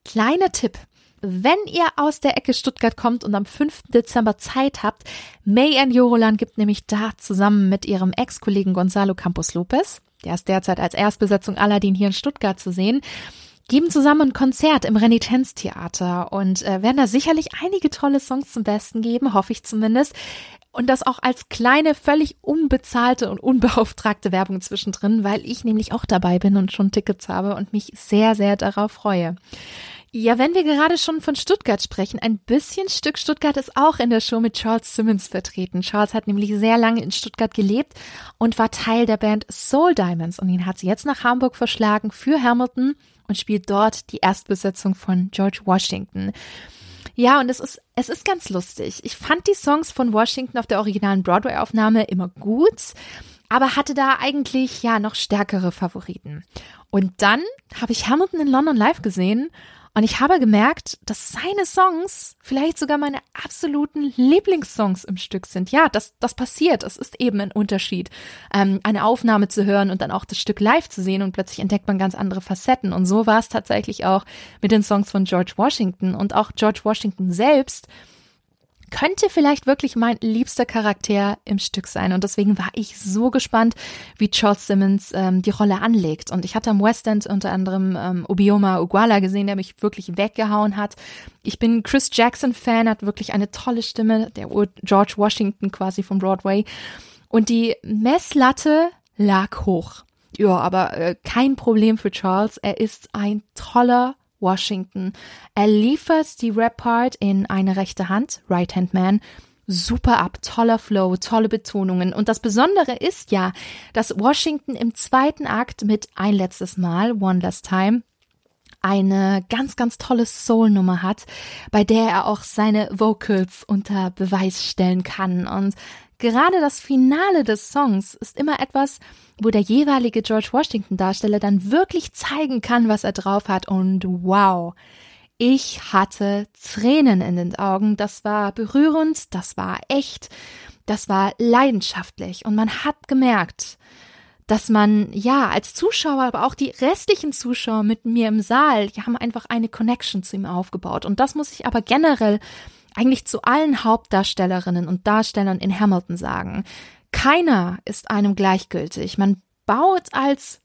A: Kleiner Tipp. Wenn ihr aus der Ecke Stuttgart kommt und am 5. Dezember Zeit habt, May Ann Jorolan gibt nämlich da zusammen mit ihrem Ex-Kollegen Gonzalo Campos Lopez, der ist derzeit als Erstbesetzung Aladdin hier in Stuttgart zu sehen, geben zusammen ein Konzert im Renitenztheater und äh, werden da sicherlich einige tolle Songs zum Besten geben, hoffe ich zumindest. Und das auch als kleine, völlig unbezahlte und unbeauftragte Werbung zwischendrin, weil ich nämlich auch dabei bin und schon Tickets habe und mich sehr, sehr darauf freue. Ja, wenn wir gerade schon von Stuttgart sprechen, ein bisschen Stück Stuttgart ist auch in der Show mit Charles Simmons vertreten. Charles hat nämlich sehr lange in Stuttgart gelebt und war Teil der Band Soul Diamonds und ihn hat sie jetzt nach Hamburg verschlagen für Hamilton und spielt dort die Erstbesetzung von George Washington. Ja, und es ist, es ist ganz lustig. Ich fand die Songs von Washington auf der originalen Broadway-Aufnahme immer gut, aber hatte da eigentlich ja noch stärkere Favoriten. Und dann habe ich Hamilton in London live gesehen und ich habe gemerkt, dass seine Songs vielleicht sogar meine absoluten Lieblingssongs im Stück sind. Ja, das, das passiert. Es ist eben ein Unterschied, ähm, eine Aufnahme zu hören und dann auch das Stück live zu sehen und plötzlich entdeckt man ganz andere Facetten. Und so war es tatsächlich auch mit den Songs von George Washington und auch George Washington selbst könnte vielleicht wirklich mein liebster Charakter im Stück sein. Und deswegen war ich so gespannt, wie Charles Simmons ähm, die Rolle anlegt. Und ich hatte am West End unter anderem ähm, Obioma Uguala gesehen, der mich wirklich weggehauen hat. Ich bin Chris Jackson-Fan, hat wirklich eine tolle Stimme, der George Washington quasi vom Broadway. Und die Messlatte lag hoch. Ja, aber äh, kein Problem für Charles. Er ist ein toller Washington. Er liefert die Rap-Part in eine rechte Hand, Right-Hand Man, super ab, toller Flow, tolle Betonungen. Und das Besondere ist ja, dass Washington im zweiten Akt mit ein letztes Mal, One Last Time, eine ganz, ganz tolle Soul-Nummer hat, bei der er auch seine Vocals unter Beweis stellen kann. Und gerade das Finale des Songs ist immer etwas, wo der jeweilige George Washington Darsteller dann wirklich zeigen kann, was er drauf hat und wow. Ich hatte Tränen in den Augen. Das war berührend, das war echt, das war leidenschaftlich und man hat gemerkt, dass man ja als Zuschauer, aber auch die restlichen Zuschauer mit mir im Saal, die haben einfach eine Connection zu ihm aufgebaut. Und das muss ich aber generell eigentlich zu allen Hauptdarstellerinnen und Darstellern in Hamilton sagen. Keiner ist einem gleichgültig. Man baut als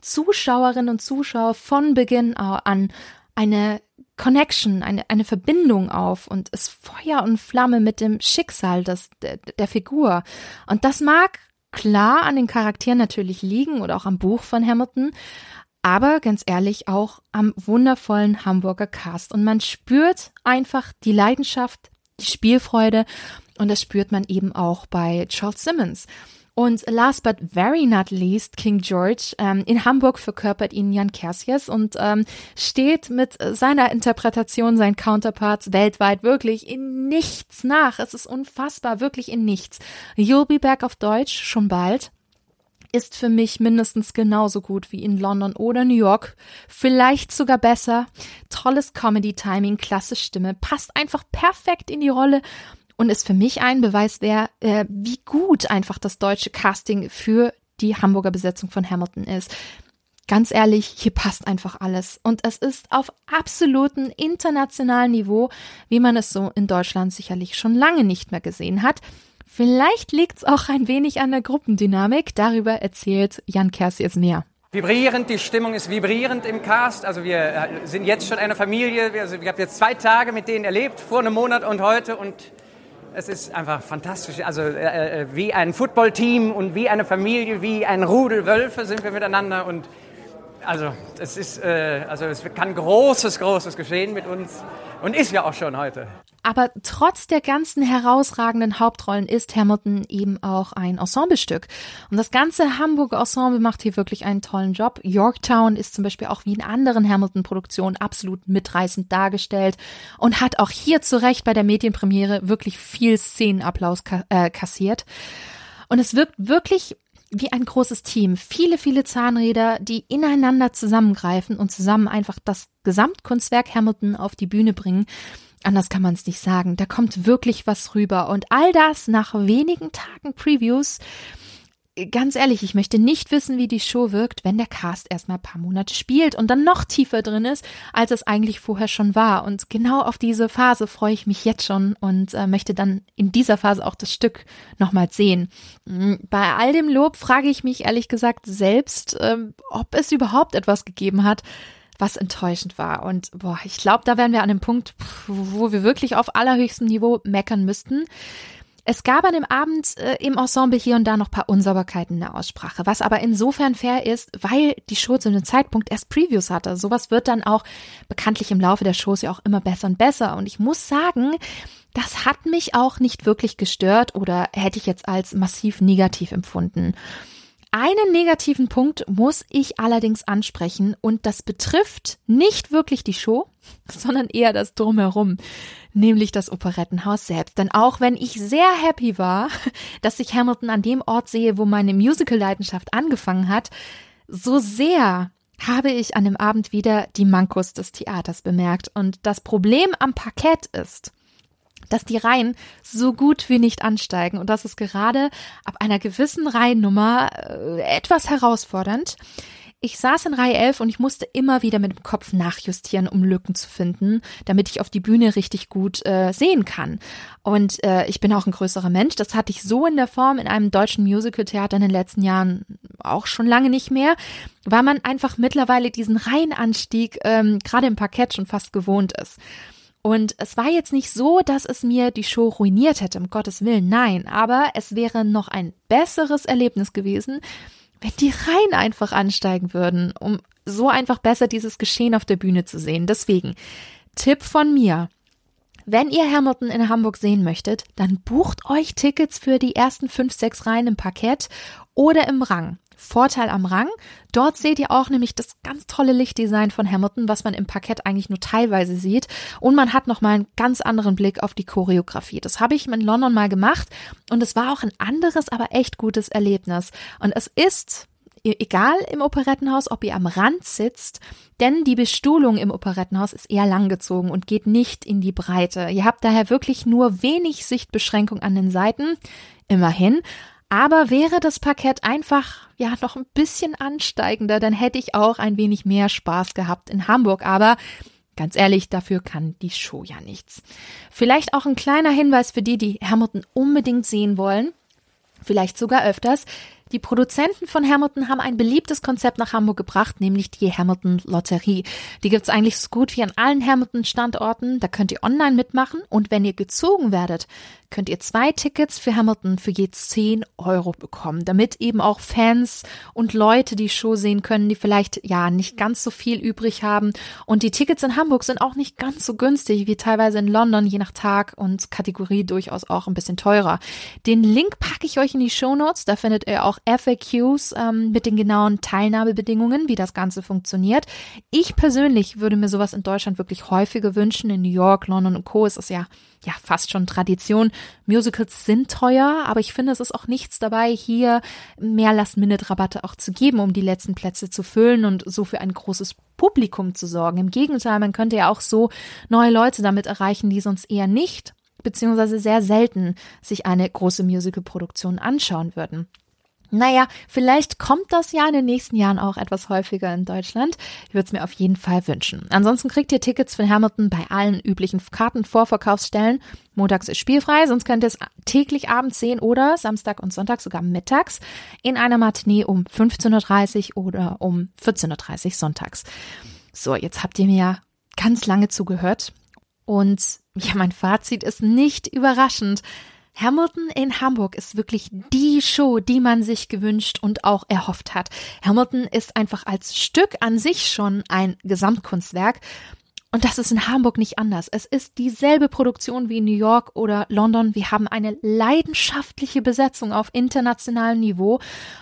A: Zuschauerinnen und Zuschauer von Beginn an eine Connection, eine, eine Verbindung auf und ist Feuer und Flamme mit dem Schicksal des, der, der Figur. Und das mag klar an den Charakteren natürlich liegen oder auch am Buch von Hamilton, aber ganz ehrlich auch am wundervollen Hamburger Cast. Und man spürt einfach die Leidenschaft, die Spielfreude und das spürt man eben auch bei Charles Simmons. Und last but very not least, King George. Ähm, in Hamburg verkörpert ihn Jan Kersies und ähm, steht mit seiner Interpretation, seinen Counterparts weltweit wirklich in nichts nach. Es ist unfassbar, wirklich in nichts. You'll be back auf Deutsch schon bald ist für mich mindestens genauso gut wie in London oder New York. Vielleicht sogar besser. Tolles Comedy-Timing, klasse Stimme, passt einfach perfekt in die Rolle und ist für mich ein Beweis, wer, äh, wie gut einfach das deutsche Casting für die Hamburger Besetzung von Hamilton ist. Ganz ehrlich, hier passt einfach alles. Und es ist auf absolutem internationalen Niveau, wie man es so in Deutschland sicherlich schon lange nicht mehr gesehen hat. Vielleicht liegt es auch ein wenig an der Gruppendynamik. Darüber erzählt Jan Kersi jetzt mehr.
J: Vibrierend, die Stimmung ist vibrierend im Cast. Also wir äh, sind jetzt schon eine Familie. Also ich habe jetzt zwei Tage mit denen erlebt, vor einem Monat und heute. Und es ist einfach fantastisch. Also äh, äh, wie ein Footballteam und wie eine Familie, wie ein Rudel Wölfe sind wir miteinander. Und also es ist, äh, also es kann großes, großes geschehen mit uns und ist ja auch schon heute.
A: Aber trotz der ganzen herausragenden Hauptrollen ist Hamilton eben auch ein Ensemblestück. Und das ganze Hamburger Ensemble macht hier wirklich einen tollen Job. Yorktown ist zum Beispiel auch wie in anderen Hamilton-Produktionen absolut mitreißend dargestellt und hat auch hier zu Recht bei der Medienpremiere wirklich viel Szenenapplaus äh, kassiert. Und es wirkt wirklich wie ein großes Team. Viele, viele Zahnräder, die ineinander zusammengreifen und zusammen einfach das Gesamtkunstwerk Hamilton auf die Bühne bringen. Anders kann man es nicht sagen. Da kommt wirklich was rüber. Und all das nach wenigen Tagen Previews ganz ehrlich, ich möchte nicht wissen, wie die Show wirkt, wenn der Cast erstmal ein paar Monate spielt und dann noch tiefer drin ist, als es eigentlich vorher schon war. Und genau auf diese Phase freue ich mich jetzt schon und äh, möchte dann in dieser Phase auch das Stück nochmal sehen. Mm, bei all dem Lob frage ich mich ehrlich gesagt selbst, ähm, ob es überhaupt etwas gegeben hat, was enttäuschend war. Und boah, ich glaube, da wären wir an dem Punkt, wo wir wirklich auf allerhöchstem Niveau meckern müssten. Es gab an dem Abend äh, im Ensemble hier und da noch paar Unsauberkeiten in der Aussprache, was aber insofern fair ist, weil die Show zu einem Zeitpunkt erst Previews hatte. Sowas wird dann auch bekanntlich im Laufe der Shows ja auch immer besser und besser. Und ich muss sagen, das hat mich auch nicht wirklich gestört oder hätte ich jetzt als massiv negativ empfunden. Einen negativen Punkt muss ich allerdings ansprechen und das betrifft nicht wirklich die Show, sondern eher das Drumherum, nämlich das Operettenhaus selbst. Denn auch wenn ich sehr happy war, dass ich Hamilton an dem Ort sehe, wo meine Musical-Leidenschaft angefangen hat, so sehr habe ich an dem Abend wieder die Mankos des Theaters bemerkt. Und das Problem am Parkett ist, dass die Reihen so gut wie nicht ansteigen und das ist gerade ab einer gewissen Reihennummer äh, etwas herausfordernd. Ich saß in Reihe 11 und ich musste immer wieder mit dem Kopf nachjustieren, um Lücken zu finden, damit ich auf die Bühne richtig gut äh, sehen kann. Und äh, ich bin auch ein größerer Mensch. Das hatte ich so in der Form in einem deutschen Musicaltheater in den letzten Jahren auch schon lange nicht mehr, weil man einfach mittlerweile diesen Reihenanstieg ähm, gerade im Parkett schon fast gewohnt ist. Und es war jetzt nicht so, dass es mir die Show ruiniert hätte, um Gottes Willen, nein, aber es wäre noch ein besseres Erlebnis gewesen, wenn die Reihen einfach ansteigen würden, um so einfach besser dieses Geschehen auf der Bühne zu sehen. Deswegen, Tipp von mir. Wenn ihr Hamilton in Hamburg sehen möchtet, dann bucht euch Tickets für die ersten fünf, sechs Reihen im Parkett oder im Rang. Vorteil am Rang. Dort seht ihr auch nämlich das ganz tolle Lichtdesign von Hamilton, was man im Parkett eigentlich nur teilweise sieht. Und man hat nochmal einen ganz anderen Blick auf die Choreografie. Das habe ich in London mal gemacht und es war auch ein anderes, aber echt gutes Erlebnis. Und es ist e-, egal im Operettenhaus, ob ihr am Rand sitzt, denn die Bestuhlung im Operettenhaus ist eher langgezogen und geht nicht in die Breite. Ihr habt daher wirklich nur wenig Sichtbeschränkung an den Seiten. Immerhin. Aber wäre das Parkett einfach ja noch ein bisschen ansteigender, dann hätte ich auch ein wenig mehr Spaß gehabt in Hamburg. Aber ganz ehrlich, dafür kann die Show ja nichts. Vielleicht auch ein kleiner Hinweis für die, die Hamilton unbedingt sehen wollen, vielleicht sogar öfters. Die Produzenten von Hamilton haben ein beliebtes Konzept nach Hamburg gebracht, nämlich die Hamilton Lotterie. Die gibt's eigentlich so gut wie an allen Hamilton Standorten. Da könnt ihr online mitmachen und wenn ihr gezogen werdet, könnt ihr zwei Tickets für Hamilton für je 10 Euro bekommen, damit eben auch Fans und Leute die Show sehen können, die vielleicht ja nicht ganz so viel übrig haben. Und die Tickets in Hamburg sind auch nicht ganz so günstig wie teilweise in London, je nach Tag und Kategorie durchaus auch ein bisschen teurer. Den Link packe ich euch in die Show Notes. Da findet ihr auch FAQs ähm, mit den genauen Teilnahmebedingungen, wie das Ganze funktioniert. Ich persönlich würde mir sowas in Deutschland wirklich häufiger wünschen. In New York, London und Co. ist es ja ja fast schon Tradition. Musicals sind teuer, aber ich finde, es ist auch nichts dabei, hier mehr Last-Minute-Rabatte auch zu geben, um die letzten Plätze zu füllen und so für ein großes Publikum zu sorgen. Im Gegenteil, man könnte ja auch so neue Leute damit erreichen, die sonst eher nicht beziehungsweise sehr selten sich eine große Musical-Produktion anschauen würden. Naja, vielleicht kommt das ja in den nächsten Jahren auch etwas häufiger in Deutschland. Ich würde es mir auf jeden Fall wünschen. Ansonsten kriegt ihr Tickets für Hamilton bei allen üblichen Kartenvorverkaufsstellen. Montags ist spielfrei, sonst könnt ihr es täglich abends sehen oder Samstag und Sonntag sogar mittags in einer Matinee um 15.30 Uhr oder um 14.30 Uhr sonntags. So, jetzt habt ihr mir ja ganz lange zugehört. Und ja, mein Fazit ist nicht überraschend. Hamilton in Hamburg ist wirklich die Show, die man sich gewünscht und auch erhofft hat. Hamilton ist einfach als Stück an sich schon ein Gesamtkunstwerk. Und das ist in Hamburg nicht anders. Es ist dieselbe Produktion wie in New York oder London. Wir haben eine leidenschaftliche Besetzung auf internationalem Niveau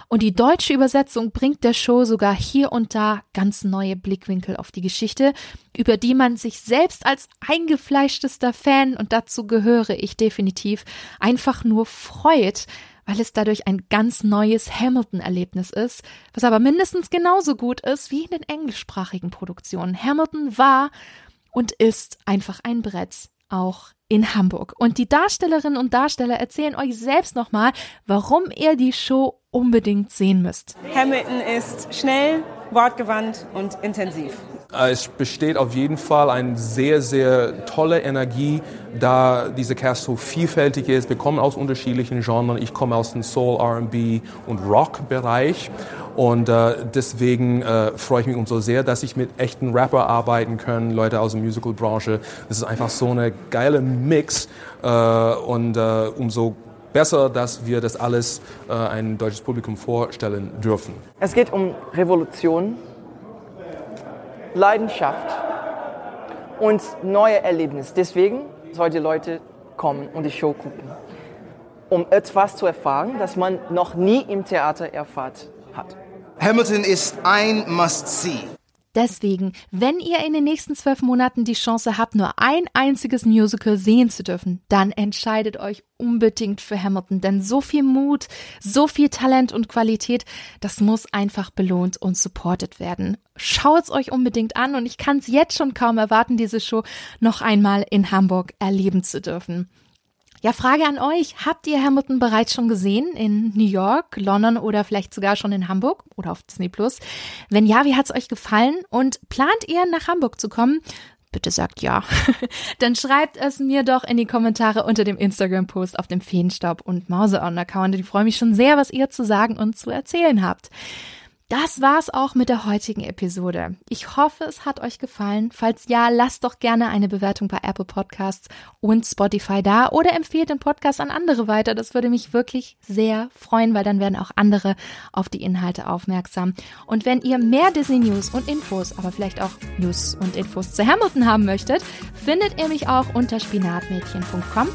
A: und die deutsche Übersetzung bringt der Show sogar hier und da ganz neue Blickwinkel auf die Geschichte, über die man sich selbst als eingefleischtester Fan, und dazu gehöre ich definitiv, einfach nur freut, weil es dadurch ein ganz neues Hamilton-Erlebnis ist, was aber mindestens genauso gut ist wie in den englischsprachigen Produktionen. Hamilton war und ist einfach ein Brett, auch in Hamburg. Und die Darstellerinnen und Darsteller erzählen euch selbst nochmal, warum ihr die Show unbedingt sehen müsst.
K: Hamilton ist schnell, wortgewandt und intensiv.
L: Äh, es besteht auf jeden Fall eine sehr, sehr tolle Energie, da diese Cast so vielfältig ist. Wir kommen aus unterschiedlichen Genres. Ich komme aus dem Soul, R&B und Rock-Bereich. Und äh, deswegen äh, freue ich mich umso sehr, dass ich mit echten Rapper arbeiten kann, Leute aus der Musical-Branche. Das ist einfach so eine geile Mix. Äh, und äh, umso besser, dass wir das alles äh, ein deutsches Publikum vorstellen dürfen.
H: Es geht um Revolution, Leidenschaft und neue Erlebnisse. Deswegen sollten die Leute kommen und die Show gucken, um etwas zu erfahren, das man noch nie im Theater erfahrt hat.
M: Hamilton ist ein Must-See.
A: Deswegen, wenn ihr in den nächsten zwölf Monaten die Chance habt, nur ein einziges Musical sehen zu dürfen, dann entscheidet euch unbedingt für Hamilton, denn so viel Mut, so viel Talent und Qualität, das muss einfach belohnt und supported werden. Schaut es euch unbedingt an und ich kann es jetzt schon kaum erwarten, diese Show noch einmal in Hamburg erleben zu dürfen. Ja, Frage an euch. Habt ihr Hamilton bereits schon gesehen in New York, London oder vielleicht sogar schon in Hamburg oder auf Disney Plus? Wenn ja, wie hat's euch gefallen? Und plant ihr nach Hamburg zu kommen? Bitte sagt ja. Dann schreibt es mir doch in die Kommentare unter dem Instagram-Post auf dem Feenstaub und Mauseon-Account. Ich freue mich schon sehr, was ihr zu sagen und zu erzählen habt. Das war's auch mit der heutigen Episode. Ich hoffe, es hat euch gefallen. Falls ja, lasst doch gerne eine Bewertung bei Apple Podcasts und Spotify da oder empfehlt den Podcast an andere weiter. Das würde mich wirklich sehr freuen, weil dann werden auch andere auf die Inhalte aufmerksam. Und wenn ihr mehr Disney News und Infos, aber vielleicht auch News und Infos zu Hamilton haben möchtet, findet ihr mich auch unter spinatmädchen.com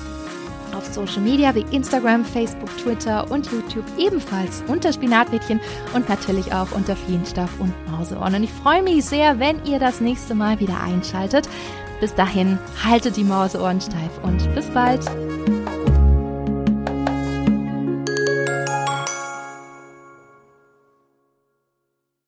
A: auf Social Media wie Instagram, Facebook, Twitter und YouTube ebenfalls unter Spinatmädchen und natürlich auch unter Feenstaff und Mauseohren. Und ich freue mich sehr, wenn ihr das nächste Mal wieder einschaltet. Bis dahin, haltet die Mauseohren steif und bis bald.